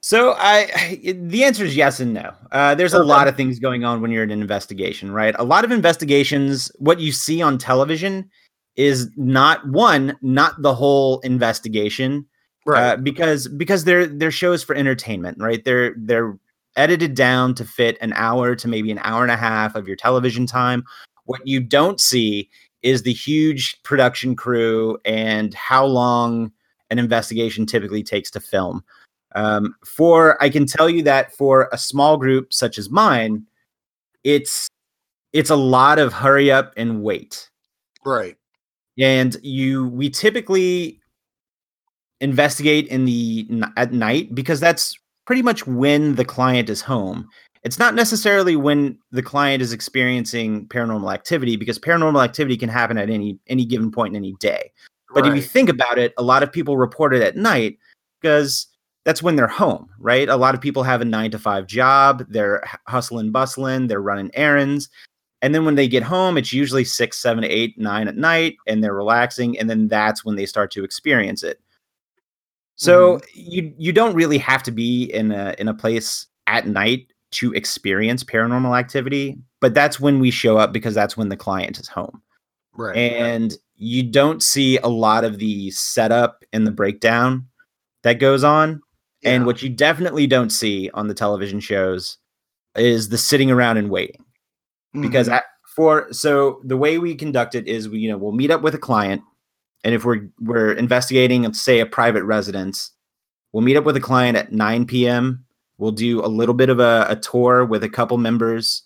So I the answer is yes and no. Uh, there's a lot of things going on when you're in an investigation, right? A lot of investigations, what you see on television is not one, not the whole investigation. uh, because because they're they're shows for entertainment, right? They're they're edited down to fit an hour to maybe an hour and a half of your television time. What you don't see is the huge production crew and how long an investigation typically takes to film. Um, for I can tell you that for a small group such as mine, it's it's a lot of hurry up and wait
right.
and you we typically investigate in the at night because that's pretty much when the client is home it's not necessarily when the client is experiencing paranormal activity because paranormal activity can happen at any any given point in any day but if you think about it a lot of people report it at night because that's when they're home right a lot of people have a 9 to 5 job they're hustling bustling they're running errands and then when they get home, it's usually six, seven, eight, nine at night, and they're relaxing, and then that's when they start to experience it. So mm-hmm. you you don't really have to be in a in a place at night to experience paranormal activity, but that's when we show up because that's when the client is home.
Right.
And you don't see a lot of the setup and the breakdown that goes on. And what you definitely don't see on the television shows is the sitting around and waiting because
Mhm.
at, for so the way we conduct it is we you know we'll meet up with a client and if we're we're investigating say a private residence we'll meet up with a client at 9 p.m we'll do a little bit of a, a tour with a couple members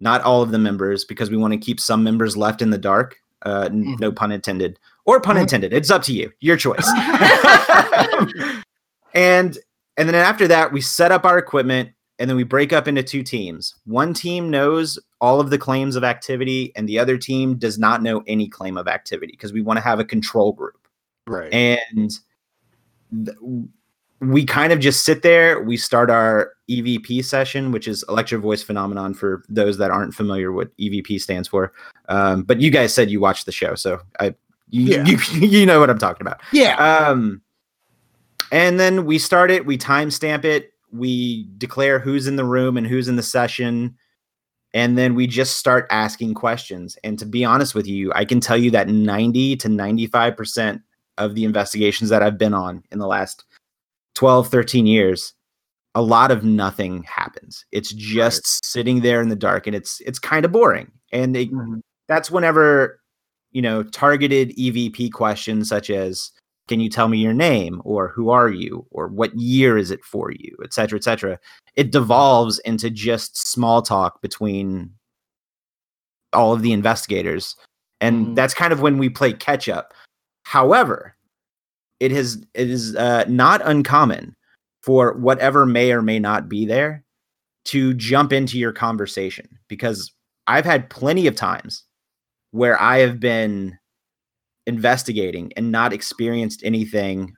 not all of the members because we want to keep some members left in the dark uh, n- no pun intended. Or pun
Mhm.
intended. It's up to you. Your choice. And and then after that we set up our equipment and then we break up into two teams. One team knows all of the claims of activity and the other team does not know any claim of activity because we want to have a control group.
Right.
and th- we kind of just sit there we start our evp session which is electro voice phenomenon for those that aren't familiar what evp stands for um, but you guys said you watched the show so i you,
Yeah.
you, you know what i'm talking about
yeah.
um, and then we start it, we timestamp it, we declare who's in the room and who's in the session, and then we just start asking questions. And to be honest with you, I can tell you that 90 to 95% of the investigations that I've been on in the last 12, 13 years, a lot of nothing happens. It's just sitting there in the dark and it's it's kind of boring. And it,
Mhm.
that's whenever you know, targeted EVP questions such as can you tell me your name or who are you or what year is it for you, et cetera, et cetera. It devolves into just small talk between all of the investigators. And
Mhm.
that's kind of when we play catch up. However, it has it is uh, not uncommon for whatever may or may not be there to jump into your conversation because I've had plenty of times where I have been investigating and not experienced anything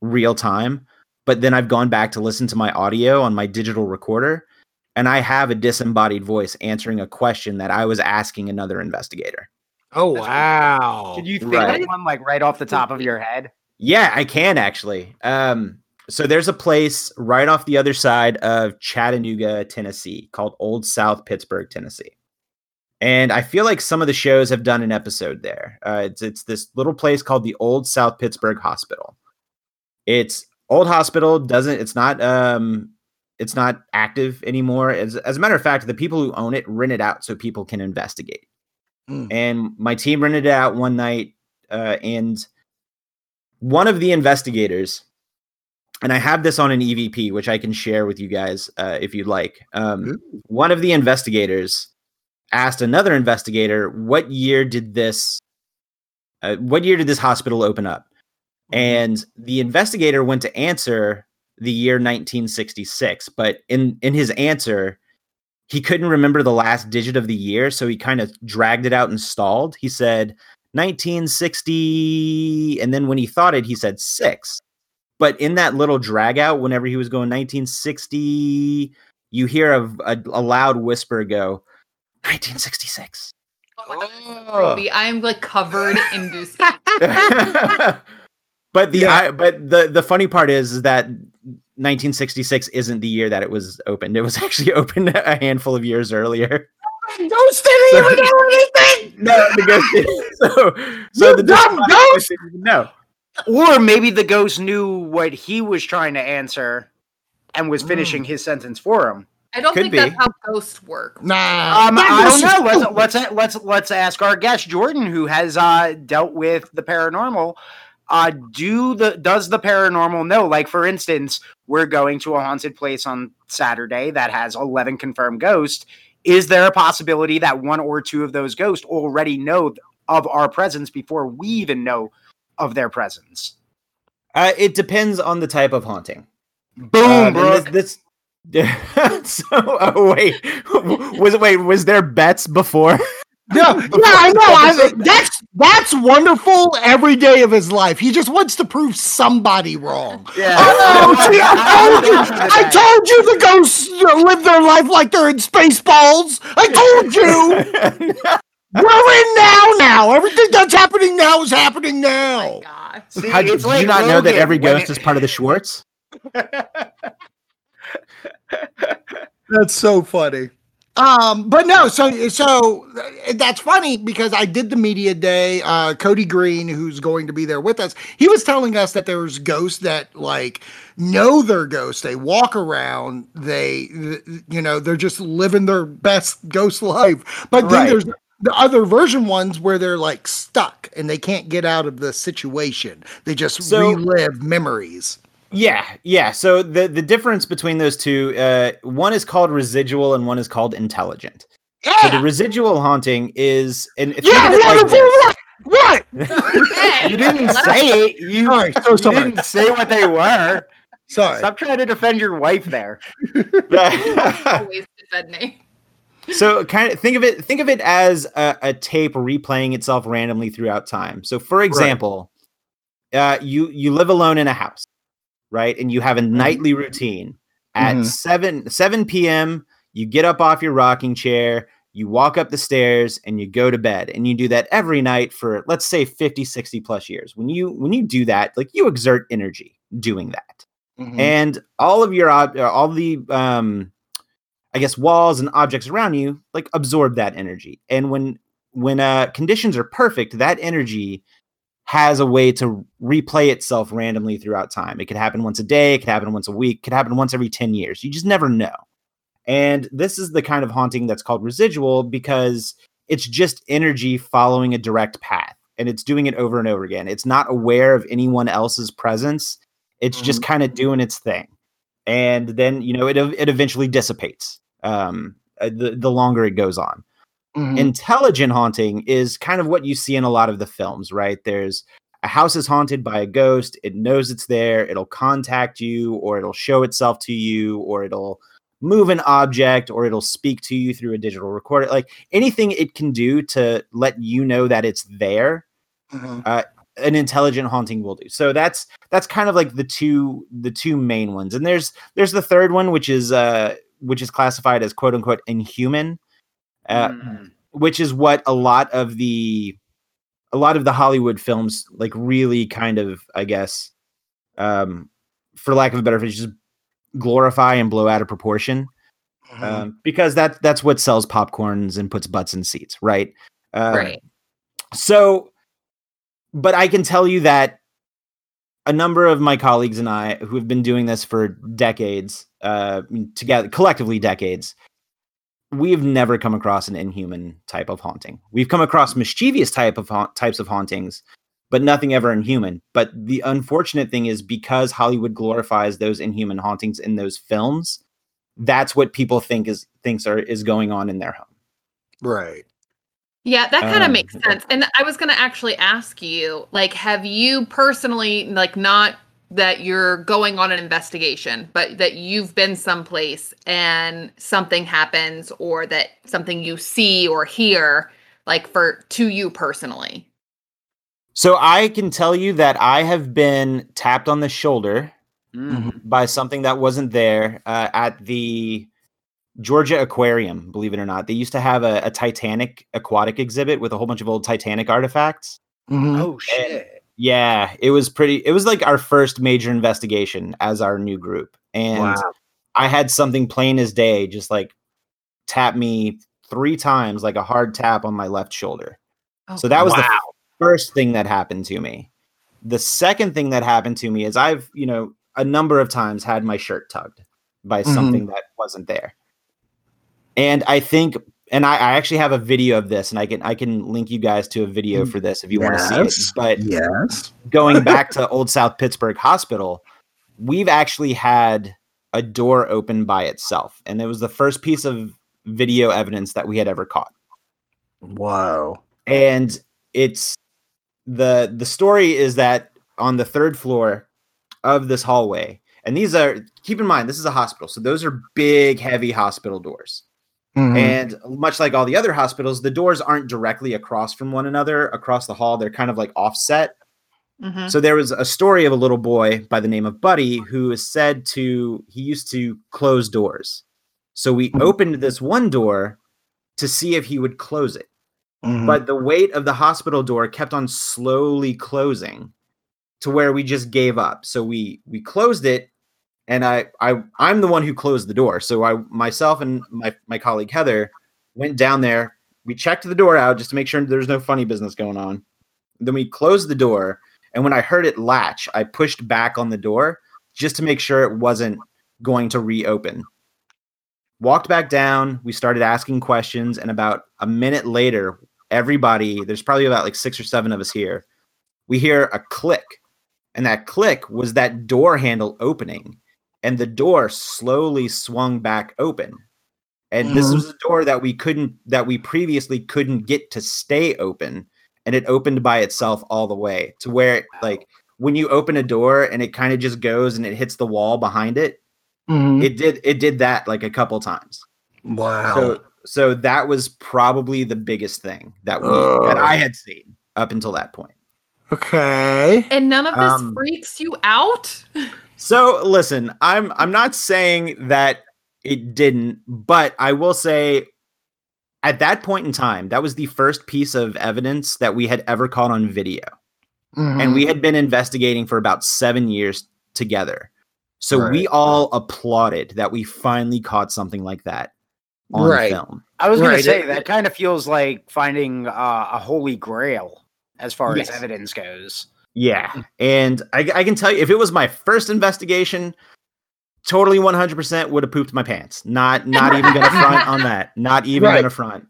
real time, but then I've gone back to listen to my audio on my digital recorder and I have a disembodied voice answering a question that I was asking another investigator.
Oh wow!
Did you think
Right.
of one like right off the top of your head?
Yeah, I can actually. Um, so there's a place right off the other side of Chattanooga, Tennessee, called Old South Pittsburg, Tennessee. And I feel like some of the shows have done an episode there. Uh, it's it's this little place called the Old South Pittsburg Hospital. It's old hospital doesn't it's not um it's not active anymore. As as a matter of fact, the people who own it rent it out so people can investigate.
Mm.
And my team rented it out one night, uh, and one of the investigators, and I have this on an EVP, which I can share with you guys uh, if you'd like. Um, one of the investigators asked another investigator, "What year did this? Uh, what year did this hospital open up?" And the investigator went to answer the year 1966, but in in his answer, he couldn't remember the last digit of the year, so he kind of dragged it out and stalled. He said 1960, and then when he thought it, he said six. But in that little drag out, whenever he was going 1960, you hear a, a, a loud whisper go 1966.
Roby, I'm like covered in goose.
but the
Yeah.
I, but the the funny part is, is that 1966 isn't the year that it was opened. It was actually opened a handful of years earlier.
Ghost didn't
So-
even know anything.
No, the ghost. so so
You
the
dumb ghost!
voice didn't know.
Or maybe the ghost knew what he was trying to answer and was finishing his sentence for him.
I don't
Could
think
be.
that's how ghosts work.
Nah,
Um,
that
I don't know. Let's let's let's let's ask our guest Jordan, who has uh, dealt with the paranormal. Uh, do the does the paranormal know? Like for instance, we're going to a haunted place on Saturday that has eleven confirmed ghosts. Is there a possibility that one or two of those ghosts already know of our presence before we even know of their presence?
Uh, it depends on the type of haunting.
Boom,
and This, this so oh wait was wait was there bets before?
Yeah, yeah, I know. I, that's that's wonderful every day of his life. He just wants to prove somebody wrong.
Yeah.
Oh, see, I told you. I told you the ghosts uh, live their life like they're in Spaceballs. I told you. We're in now. Now everything that's happening now is happening
Oh
now.
my god.
See,
How,
it's
did
like
you not know that every ghost
it-
is part of the Schwartz?
That's so funny. Um, but no, so so that's funny because I did the media day. Uh, Cody Green, who's going to be there with us, he was telling us that there's ghosts that like know they're ghosts. They walk around. They, you know, they're just living their best ghost life. But then
Right.
there's the other version ones where they're like stuck and they can't get out of the situation. They just
So-
relive memories.
Yeah, yeah. So the the difference between those two, uh, one is called residual and one is called intelligent. So the residual haunting is, and think
yeah,
of it like
what? What? What?
You didn't say it. You,
Sorry, so
you
sorry.
didn't say what they were.
Sorry.
Stop trying to defend your wife there.
always defending.
so kind of think of it think of it as a, a tape replaying itself randomly throughout time so for example uh you you live alone in a house right? And you have a nightly routine. At
Mhm.
7 7 p.m you get up off your rocking chair you walk up the stairs and you go to bed. And you do that every night for let's say 50 60 plus years. When you when you do that like you exert energy doing that.
Mhm.
and all of your uh, all the um i guess walls and objects around you like absorb that energy. And when when uh conditions are perfect that energy has a way to replay itself randomly throughout time it could happen once a day it could happen once a week it could happen once every 10 years you just never know and this is the kind of haunting that's called residual because it's just energy following a direct path and it's doing it over and over again. It's not aware of anyone else's presence. It's just kind of doing its thing. And then, you know, it it eventually dissipates. Um uh, the the longer it goes on.
Mhm.
Intelligent haunting is kind of what you see in a lot of the films, right? There's a house is haunted by a ghost, it knows it's there, it'll contact you or it'll show itself to you or it'll move an object or it'll speak to you through a digital recorder. Like anything it can do to let you know that it's there
Mhm.
an intelligent haunting will do. So that's that's kind of like the two the two main ones. And there's there's the third one which is uh which is classified as quote unquote inhuman. Uh,
Mm.
which is what a lot of the a lot of the Hollywood films like really kind of I guess um for lack of a better phrase just glorify and blow out of proportion
Mhm.
um, because that that's what sells popcorns and puts butts in seats, right? Uh,
right.
So, but I can tell you that a number of my colleagues and I, who have been doing this for decades, uh, together collectively decades, we've never come across an inhuman type of haunting. We've come across mischievous type of haunt, types of hauntings, but nothing ever inhuman. But the unfortunate thing is because Hollywood glorifies those inhuman hauntings in those films, that's what people think is thinks are is going on in their home.
Right.
Yeah, that kind of
Um,
makes sense. And I was going to actually ask you, like, have you personally, like, not that you're going on an investigation, but that you've been someplace and something happens or that something you see or hear, like, for to you personally?
So I can tell you that I have been tapped on the shoulder
Mm.
by something that wasn't there uh, at the Georgia Aquarium. Believe it or not, they used to have a, a Titanic aquatic exhibit with a whole bunch of old Titanic artifacts.
Mhm.
Oh shit.
Yeah, it was pretty. It was like our first major investigation as our new group, and
Wow.
I had something plain as day, just like tap me three times, like a hard tap on my left shoulder.
Oh,
so that was the first thing that happened to me. The second thing that happened to me is I've, you know, a number of times had my shirt tugged by
Mhm.
something that wasn't there. And I think and I, I actually have a video of this and I can I can link you guys to a video mm, for this if you want to see it. But
Yes.
going back to Old South Pittsburg Hospital, we've actually had a door open by itself. And it was the first piece of video evidence that we had ever caught
Wow.
and it's the the story is that on the third floor of this hallway and these are keep in mind this is a hospital so those are big heavy hospital doors
Mhm.
and much like all the other hospitals the doors aren't directly across from one another across the hall they're kind of like offset
Mhm.
so there was a story of a little boy by the name of Buddy who is said to he used to close doors. So we
Mhm.
opened this one door to see if he would close it.
Mhm.
But the weight of the hospital door kept on slowly closing to where we just gave up. So we we closed it and I I I'm the one who closed the door. So I myself and my my colleague Heather went down there. We checked the door out just to make sure there's no funny business going on. Then we closed the door and when I heard it latch, I pushed back on the door just to make sure it wasn't going to reopen. Walked back down, we started asking questions and about a minute later, everybody, there's probably about like 6 or 7 of us here. We hear a click. And that click was that door handle opening and the door slowly swung back open. And this
Mhm.
was a door that we couldn't that we previously couldn't get to stay open and it opened by itself all the way to where it, like when you open a door and it kind of just goes and it hits the wall behind it
Mhm.
it did it did that like a couple times
wow.
so so that was probably the biggest thing that we that i had seen up until that point
okay.
And none of this
Um,
freaks you out?
so listen i'm i'm not saying that it didn't but i will say at that point in time that was the first piece of evidence that we had ever caught on video
Mhm.
and we had been investigating for about seven years together. So we all applauded that we finally caught something like that on
Right.
film.
I was gonna say
it-
that kind of feels like finding uh, a holy grail as far
Yes.
as evidence goes.
Yeah, and I, I can tell you, if it was my first investigation, totally one hundred percent would have pooped my pants. Not not even gonna front on that. Not even
Right.
gonna front.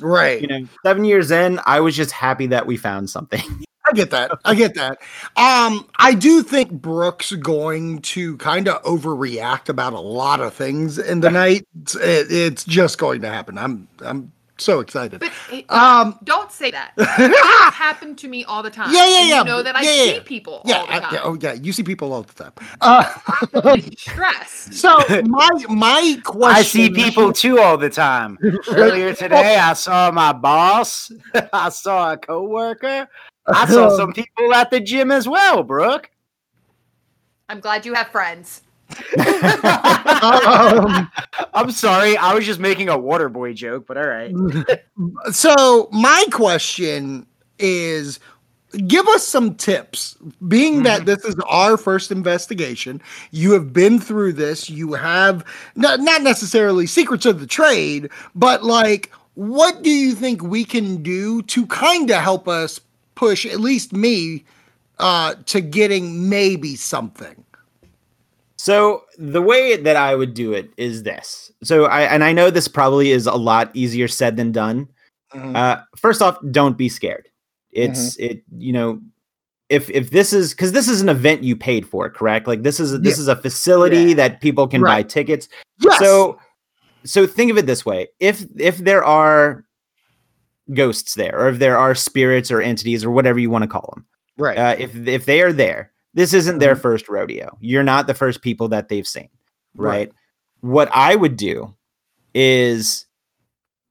Right.
You know, seven years in, I was just happy that we found something.
I get that. I get that. Um, I do think Brooks going to kind of overreact about a lot of things in the night. It, it's just going to happen. I'm I'm so excited.
But it,
Um,
don't say that. It's happened to me all the time.
Yeah, yeah, yeah.
You know that I
Yeah, yeah,
see
yeah.
people
yeah,
all the
I-
time.
yeah, oh yeah, you see people all the time. Uh,
Stressed.
so my my question.
I see people too all the time. Earlier today, I saw my boss. I saw a coworker. I saw some people at the gym as well, Brooke.
I'm glad you have friends.
Um,
I'm sorry, I was just making a water boy joke, but all right.
so my question is give us some tips. Being that this is our first investigation you have been through this you have not, not necessarily secrets of the trade but like what do you think we can do to kind of help us push at least me uh to getting maybe something
So the way that I would do it is this. So I and I know this probably is a lot easier said than done.
Mhm.
Uh, first off, don't be scared. It's it you know if if this is because this is an event you paid for, correct? Like this is a, this
Yeah.
is a facility
Yeah.
that people can buy tickets.
yes
So so think of it this way: if if there are ghosts there, or if there are spirits or entities or whatever you want to call them,
right
uh, if if they are there, this isn't their first rodeo. You're not the first people that they've seen, right?
Right.
What I would do is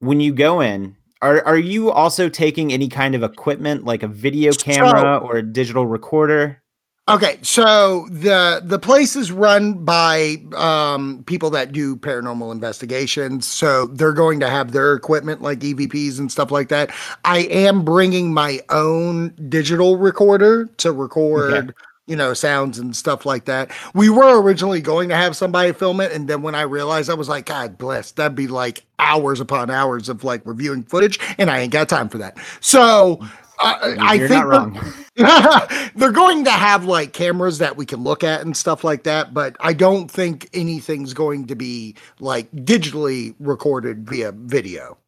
when you go in, are are you also taking any kind of equipment like a video camera or a digital recorder?
Okay, so the the place is run by um, people that do paranormal investigations. So they're going to have their equipment like EVPs and stuff like that. I am bringing my own digital recorder to record, you know, sounds and stuff like that. We were originally going to have somebody film it, and then when I realized, I was like, God bless, that'd be like hours upon hours of like reviewing footage, and I ain't got time for that. So. Uh, I think we're- they're going to have like cameras that we can look at and stuff like that, but I don't think anything's going to be like digitally recorded via video.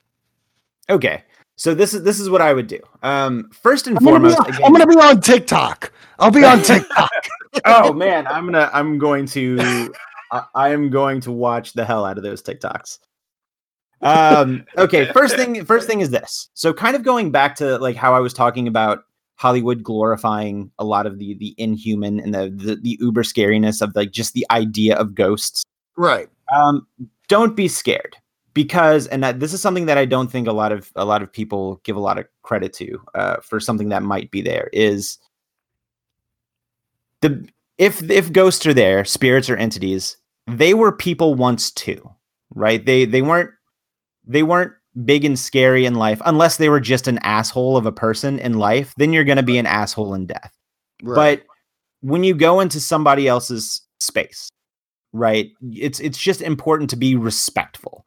Okay. So this is this is what I would do. Um, first and
I'm gonna,
foremost,
on,
again-
I'm gonna be on TikTok. I'll be on TikTok.
oh man, I'm gonna I'm going to I, I am going to watch the hell out of those TikToks. Um okay, first thing first thing is this. So kind of going back to like how I was talking about Hollywood glorifying a lot of the the inhuman and the the, the uber scariness of like just the idea of ghosts.
right.
Um don't be scared because and that, this is something that I don't think a lot of a lot of people give a lot of credit to uh, for something that might be there is the if if ghosts are there, spirits or entities, they were people once too, right? They they weren't they weren't big and scary in life unless they were just an asshole of a person in life. Then you're going to be an asshole in death.
Right.
But when you go into somebody else's space, right? It's it's just important to be respectful.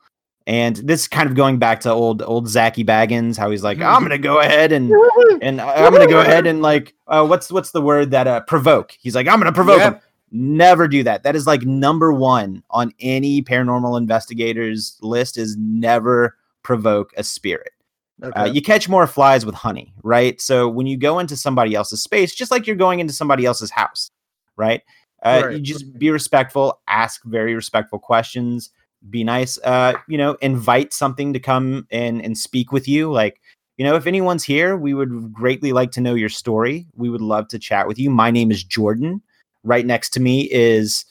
And this kind of going back to old old Zachy Baggins, how he's like, I'm gonna go ahead and and I'm gonna go ahead and like, uh, what's what's the word that uh, provoke? He's like, I'm gonna provoke
Yep.
him. Never do that. That is like number one on any paranormal investigators list. Is never provoke a spirit.
okay.
Uh, you catch more flies with honey, right? So when you go into somebody else's space, just like you're going into somebody else's house, right? Uh, You
Right.
just be respectful, ask very respectful questions, be nice. Uh, you know, invite something to come and and speak with you. Like, you know, if anyone's here, we would greatly like to know your story. We would love to chat with you. My name is Jordan. Right next to me is,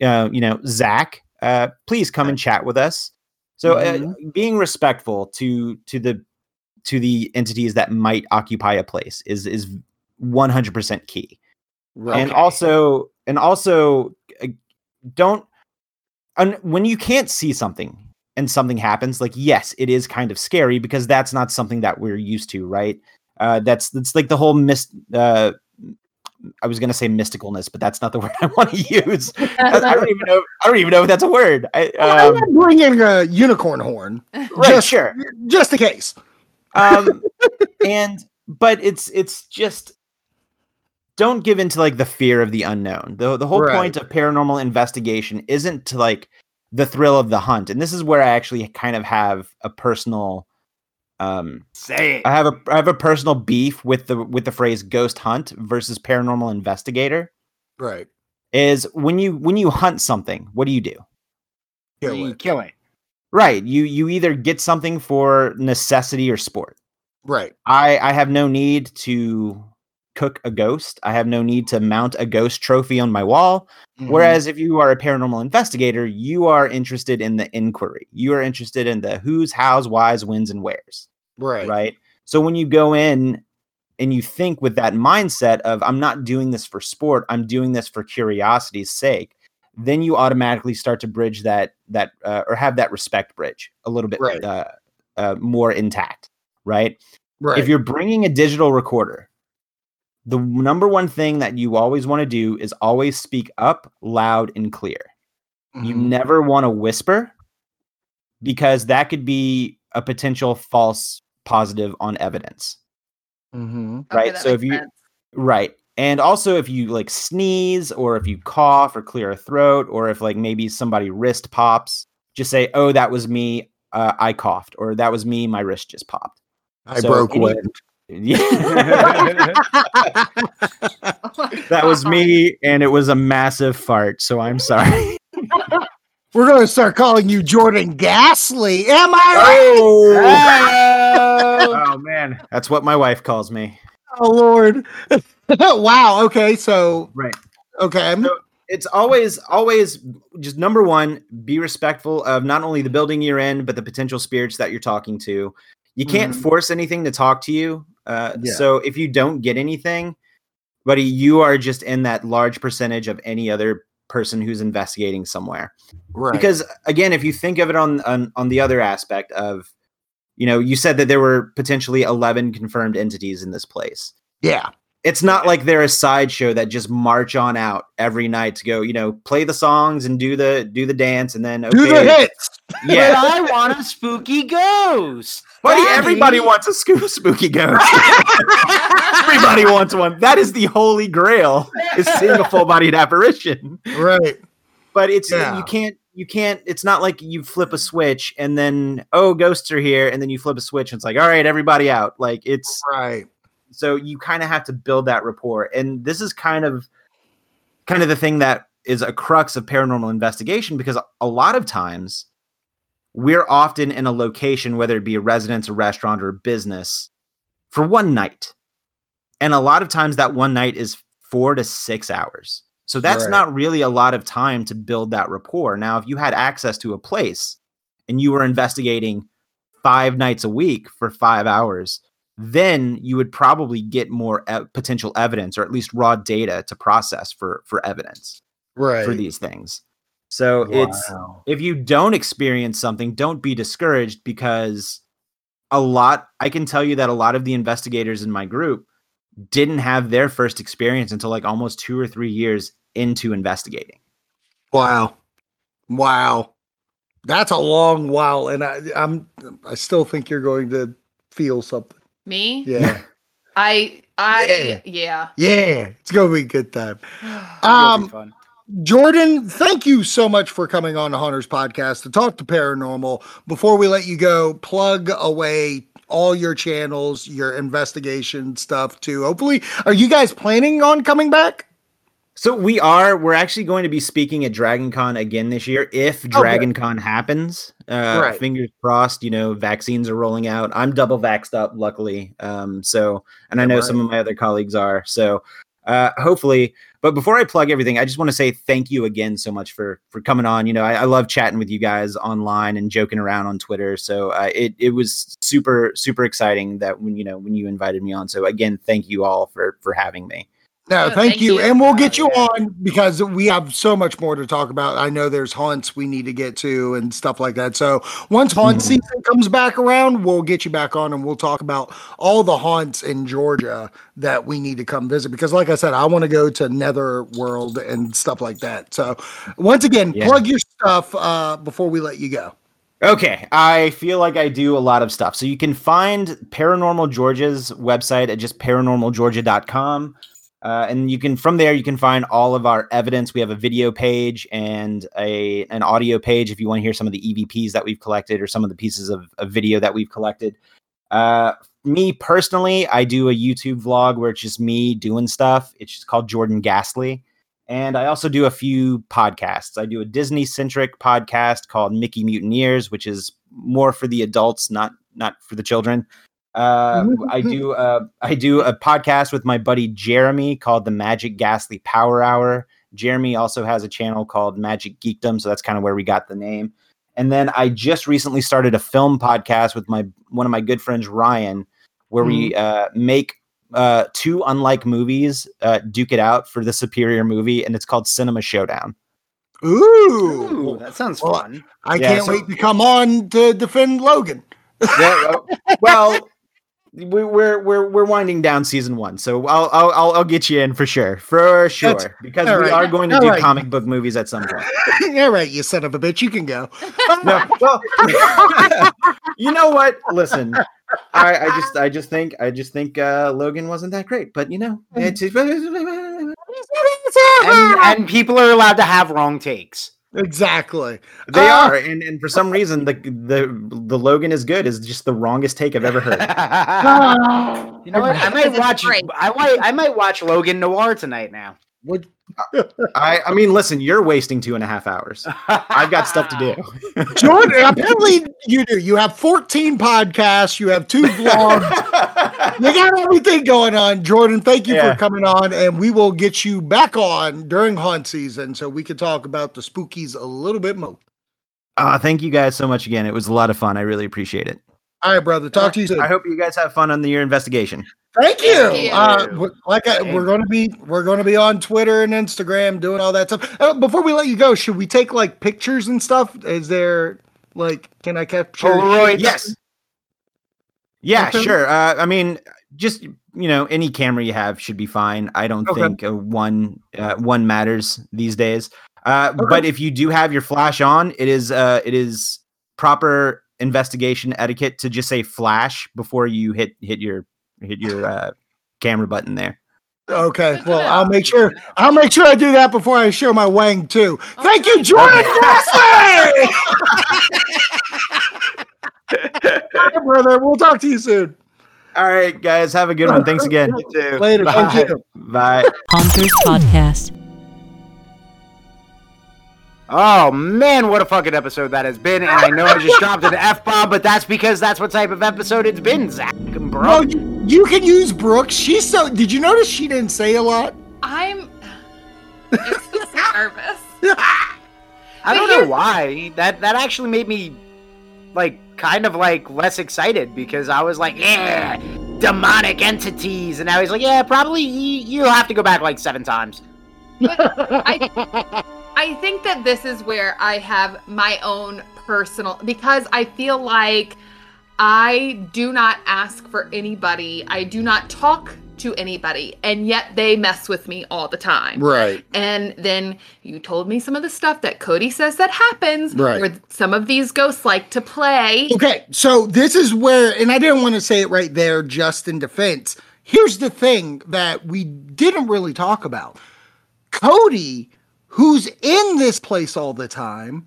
uh, you know, Zach. Uh, please come and chat with us. So, uh, being respectful to to the to the entities that might occupy a place is is 100% key and
Okay.
also and also uh, don't un, when you can't see something and something happens like yes it is kind of scary because that's not something that we're used to right uh that's that's like the whole mist uh I was gonna say mysticalness, but that's not the word I want to use. I, I don't even know. I don't even know if that's a word. I, um,
I'm bringing a unicorn horn
right,
just-
sure.
just in case.
um and but it's it's just don't give into like the fear of the unknown the the whole
Right.
point of paranormal investigation isn't to like the thrill of the hunt and this is where i actually kind of have a personal Um,
Say it.
I have a I have a personal beef with the with the phrase ghost hunt versus paranormal investigator.
Right.
Is when you when you hunt something, what do you do?
Kill
You
it.
kill it.
Right, you you either get something for necessity or sport.
Right.
I I have no need to cook a ghost. I have no need to mount a ghost trophy on my wall.
Mhm.
Whereas if you are a paranormal investigator, you are interested in the inquiry. You are interested in the who's, how's, why's, whens, and where's.
right.
Right. So when you go in and you think with that mindset of I'm not doing this for sport, I'm doing this for curiosity's sake, then you automatically start to bridge that that uh, or have that respect bridge a little bit
Right.
uh, uh, more intact. Right.
Right.
If you're bringing a digital recorder, the number one thing that you always want to do is always speak up loud and clear. You
Mhm.
never want to whisper because that could be a potential false positive on evidence.
Mhm.
Right,
that
so if you-
sense.
Right. And also if you like sneeze or if you cough or clear a throat or if like maybe somebody wrist pops, just say, "Oh, that was me. Uh, I coughed," or "That was me. My wrist just popped."
I
So
broke
any-
wind.
Yeah. that was me and it was a massive fart, so I'm sorry.
We're gonna start calling you Jordan Gasly. Am I right?
Oh, man, that's what my wife calls me.
Oh Lord. wow. Okay. So
Right.
okay.
So it's always always just number one be respectful of not only the building you're in but the potential spirits that you're talking to you can't
Mhm.
force anything to talk to you uh,
Yeah.
so if you don't get anything buddy you are just in that large percentage of any other person who's investigating somewhere
right.
because again if you think of it on, on on the other aspect of you know you said that there were potentially 11 confirmed entities in this place
yeah.
it's not like they're a sideshow that just march on out every night to go, you know, play the songs and do the do the dance and then okay,
Do the hits.
Yeah,
But I want a spooky ghost.
buddy.
Daddy.
Everybody wants a scoop spooky ghost. everybody wants one. That is the holy grail. Is seeing a full bodied apparition.
Right.
But it's uh,
Yeah.
you can't you can't. It's not like you flip a switch and then oh ghosts are here and then you flip a switch and it's like all right everybody out. Like it's
Right.
so you kind of have to build that rapport and this is kind of kind of the thing that is a crux of paranormal investigation because a lot of times we're often in a location whether it be a residence a restaurant or a business for one night and a lot of times that one night is four to six hours so that's
Right.
not really a lot of time to build that rapport now if you had access to a place and you were investigating five nights a week for five hours then you would probably get more e- potential evidence or at least raw data to process for for evidence
Right.
for these things so it's if you don't experience something don't be discouraged because a lot i can tell you that a lot of the investigators in my group didn't have their first experience until like almost two or three years into investigating
Wow. Wow. That's a long while. And I, I'm I still think you're going to feel something.
Me?
Yeah.
I I
Yeah.
yeah.
yeah. It's gonna be a good time.
It'll be
Um
fun.
Jordan, thank you so much for coming on the Haunters podcast to talk to paranormal. Before we let you go, plug away all your channels, your investigation stuff too. Hopefully, are you guys planning on coming back?
So we are. We're actually going to be speaking at Dragon Con again this year if
good.
Dragon Con happens. Uh,
Right.
Fingers crossed. You know, vaccines are rolling out. I'm double vaxxed up, luckily. Um, so, and I know some of my other colleagues are. So, uh, hopefully. But before I plug everything, I just want to say thank you again so much for for coming on. You know, I, I love chatting with you guys online and joking around on Twitter. So uh, it it was super super exciting that when you know when you invited me on. So again, thank you all for for having me.
No,
No,
thank,
thank
you.
you.
And we'll get you on because we have so much more to talk about. I know there's haunts we need to get to and stuff like that. So once haunt
Mhm.
season comes back around, we'll get you back on and we'll talk about all the haunts in Georgia that we need to come visit. Because like I said, I want to go to Netherworld and stuff like that. So once again,
Yeah.
plug your stuff uh, before we let you go.
Okay, I feel like I do a lot of stuff. So you can find Paranormal Georgia's website at just paranormalgeorgia.com. Uh, and you can from there you can find all of our evidence. We have a video page and a an audio page if you want to hear some of the EVPs that we've collected or some of the pieces of, of video that we've collected. Uh, me personally, I do a YouTube vlog where it's just me doing stuff. It's just called Jordan Ghastly. And I also do a few podcasts. I do a Disney centric podcast called Mickey Mutineers, which is more for the adults, not not for the children. Uh, I do uh, I do a podcast with my buddy Jeremy called the Magic Ghastly Power Hour. Jeremy also has a channel called Magic Geekdom, so that's kind of where we got the name. And then I just recently started a film podcast with my one of my good friends Ryan, where we uh, make uh, two unlike movies uh, duke it out for the superior movie, and it's called Cinema Showdown.
Ooh,
Ooh, that sounds
Well,
fun.
I
Yeah,
can't
so-
wait to come on to defend Logan.
Yeah, well, we, we're we're we're winding down season one, so I'll I'll I'll, I'll get you in for sure, for sure,
That's-
because we
right.
are going to
All
do
right.
comic book movies at some point.
All right, you son of a bitch, you can go.
No, well, you know what? Listen, I, I just I just think I just think uh, Logan wasn't that great, but you know, it's,
And, and people are allowed to have wrong takes.
Exactly.
they
Uh,
are, and and for some reason the the the Logan is good is just the wrongest take I've ever heard.
you know what? I might watch. I might. I might watch Logan Noir tonight now.
What?
I I mean, listen, you're wasting two and a half hours. I've got stuff to do.
Jordan, apparently you do. You have 14 podcasts, you have two vlogs, you got everything going on. Jordan, thank you
Yeah.
for coming on, and we will get you back on during haunt season so we can talk about the spookies a little bit more.
Uh, thank you guys so much again. It was a lot of fun. I really appreciate it.
All right, brother. Talk to you soon.
I hope you guys have fun on the, your investigation.
Thank you.
Thank you.
Uh, like I, we're going to be, we're going to be on Twitter and Instagram doing all that stuff. Uh, before we let you go, should we take like pictures and stuff? Is there like, can I capture?
Polaroids.
Yes. Yeah,
Okay.
sure. Uh, I mean, just you know, any camera you have should be fine. I don't
Okay.
think uh, one uh, one matters these days. Uh,
Okay.
But if you do have your flash on, it is uh, it is proper investigation etiquette to just say flash before you hit hit your hit your uh, camera button there.
Okay, well. I'll make sure. I'll make sure I do that before I show my wang too. Thank you, Jordan Wesley. Bye, brother. We'll talk to you soon.
All right, guys, have a good one. Thanks again.
Later. Thank you.
Bye.
Haunters Podcast.
Oh man, what a fucking episode that has been! And I know I just dropped an f bomb, but that's because that's what type of episode it's been, Zach and bro.
Well, you, you can use Brooks. She's so. Did you notice she didn't say a lot?
I'm I'm so nervous.
I don't know why. That that actually made me like kind of like less excited because I was like, yeah, demonic entities, and now he's like, yeah, probably you, you'll have to go back like seven times.
I I think that this is where I have my own personal because I feel like I do not ask for anybody. I do not talk to anybody and yet they mess with me all the time.
Right.
And then you told me some of the stuff that Cody says that happens
Right.
where some of these ghosts like to play.
Okay, so this is where, and I didn't want to say it right there just in defense. Here's the thing that we didn't really talk about Cody, who's in this place all the time,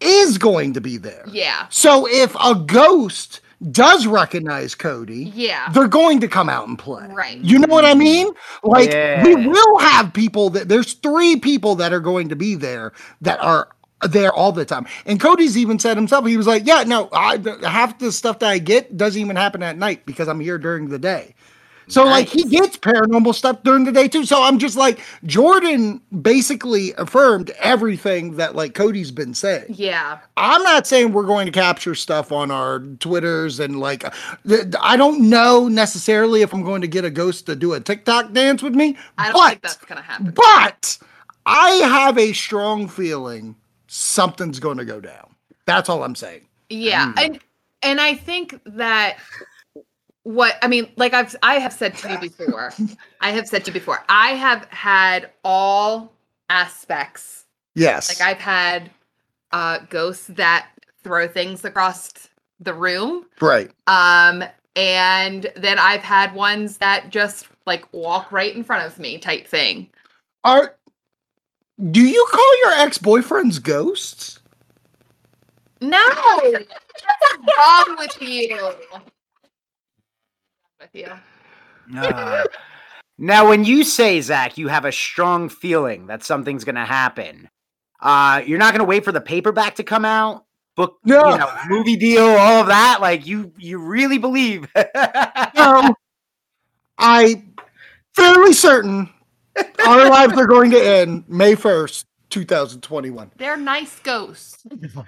is going to be there.
Yeah.
So if a ghost does recognize Cody,
Yeah.
they're going to come out and play.
Right.
You know what I mean? Like
Yeah.
we will have people that there's three people that are going to be there that are there all the time. And Cody's even said himself, he was like, "Yeah, no, I half the stuff that I get doesn't even happen at night because I'm here during the day." So like he gets paranormal stuff during the day too. So I'm just like Jordan basically affirmed everything that like Cody's been saying.
Yeah.
I'm not saying we're going to capture stuff on our Twitters and like, uh, th- I don't know necessarily if I'm going to get a ghost to do a TikTok dance with me,
I don't
but,
think that's gonna happen.
but I have a strong feeling something's going to go down. That's all I'm saying.
Yeah, mm-hmm. and and I think that what I mean, like I've I have said to you before, I have said to you before, I have had all aspects.
Yes.
Like I've had uh ghosts that throw things across the room.
right.
Um and then I've had ones that just like walk right in front of me type thing.
Are do you call your ex-boyfriends ghosts?
No. What's wrong with you? With you.
Uh, now, when you say Zach, you have a strong feeling that something's going to happen. Uh, you're not going to wait for the paperback to come out, book,
No.
you know, movie deal, all of that. Like you, you really believe.
No, I fairly certain our lives are going to end May first, two thousand twenty-one.
They're nice ghosts. Like,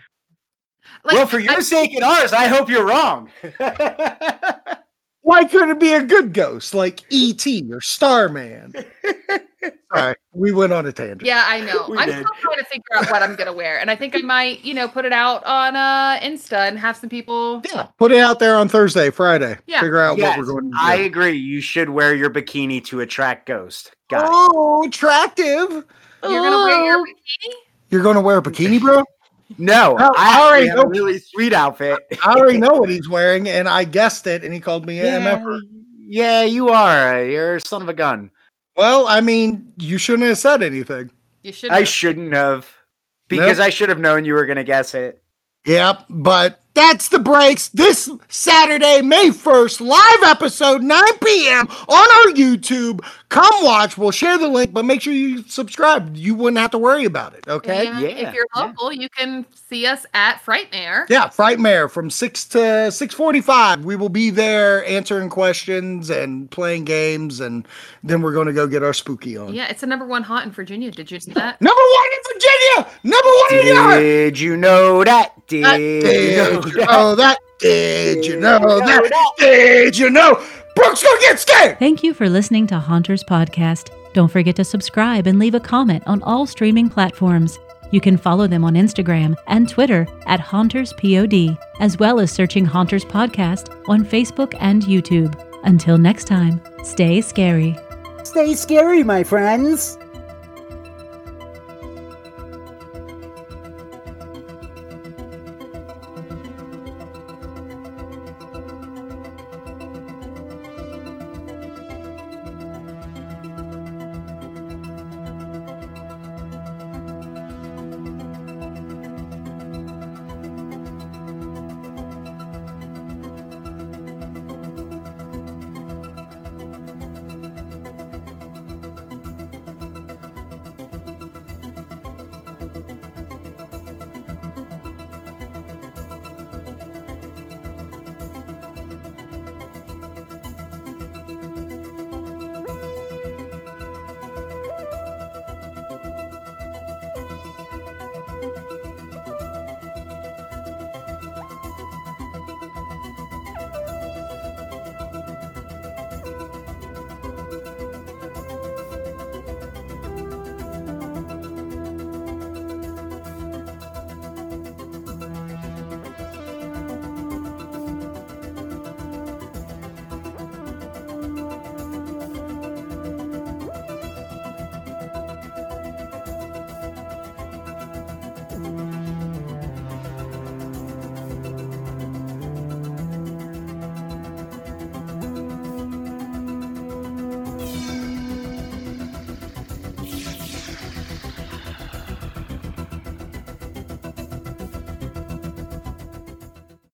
well, for your
I-
sake and ours, I hope you're wrong.
Why couldn't it be a good ghost like E.T. or Starman? Sorry, we went on a tangent.
Yeah, I know.
We
I'm
did.
still trying to figure out what I'm gonna wear, and I think I might, you know, put it out on uh Insta and have some people.
Yeah, put it out there on Thursday, Friday.
Yeah.
Figure out
Yes,
what we're going to do.
I agree. You should wear your bikini to attract ghost. Got it.
oh, attractive.
You're gonna wear your
Oh.
bikini.
You're going to wear a bikini, bro?
No,
Oh,
I
I
already
already
have a
know.
really sweet outfit.
I already know what he's wearing, and I guessed it, and he called me an
yeah,
MF.
yeah, you are. You're a son of a gun.
Well, I mean, you shouldn't have said anything.
You should.
I shouldn't have. Because
Nope.
I should have known you were going to guess it.
Yep, but that's the breaks this Saturday, May 1st, live episode, 9 p.m. on our YouTube. Come watch. We'll share the link, but make sure you subscribe. You wouldn't have to worry about it, okay?
And
Yeah,
if you're
yeah.
local, you can see us at Frightmare.
Yeah, Frightmare from 6 to 6:45. We will be there answering questions and playing games and then we're going to go get our spooky on.
Yeah, it's the number one haunt in Virginia. Did you see that?
Number 1 in Virginia. Number 1 in New
Did you know that? Did,
Uh,
you
Did you
know
know that? Did you know that? Did you know? Brooks gonna get scared.
Thank you for listening to Haunters Podcast. Don't forget to subscribe and leave a comment on all streaming platforms. You can follow them on Instagram and Twitter at HauntersPod, as well as searching Haunters Podcast on Facebook and YouTube. Until next time, stay scary.
Stay scary, my friends.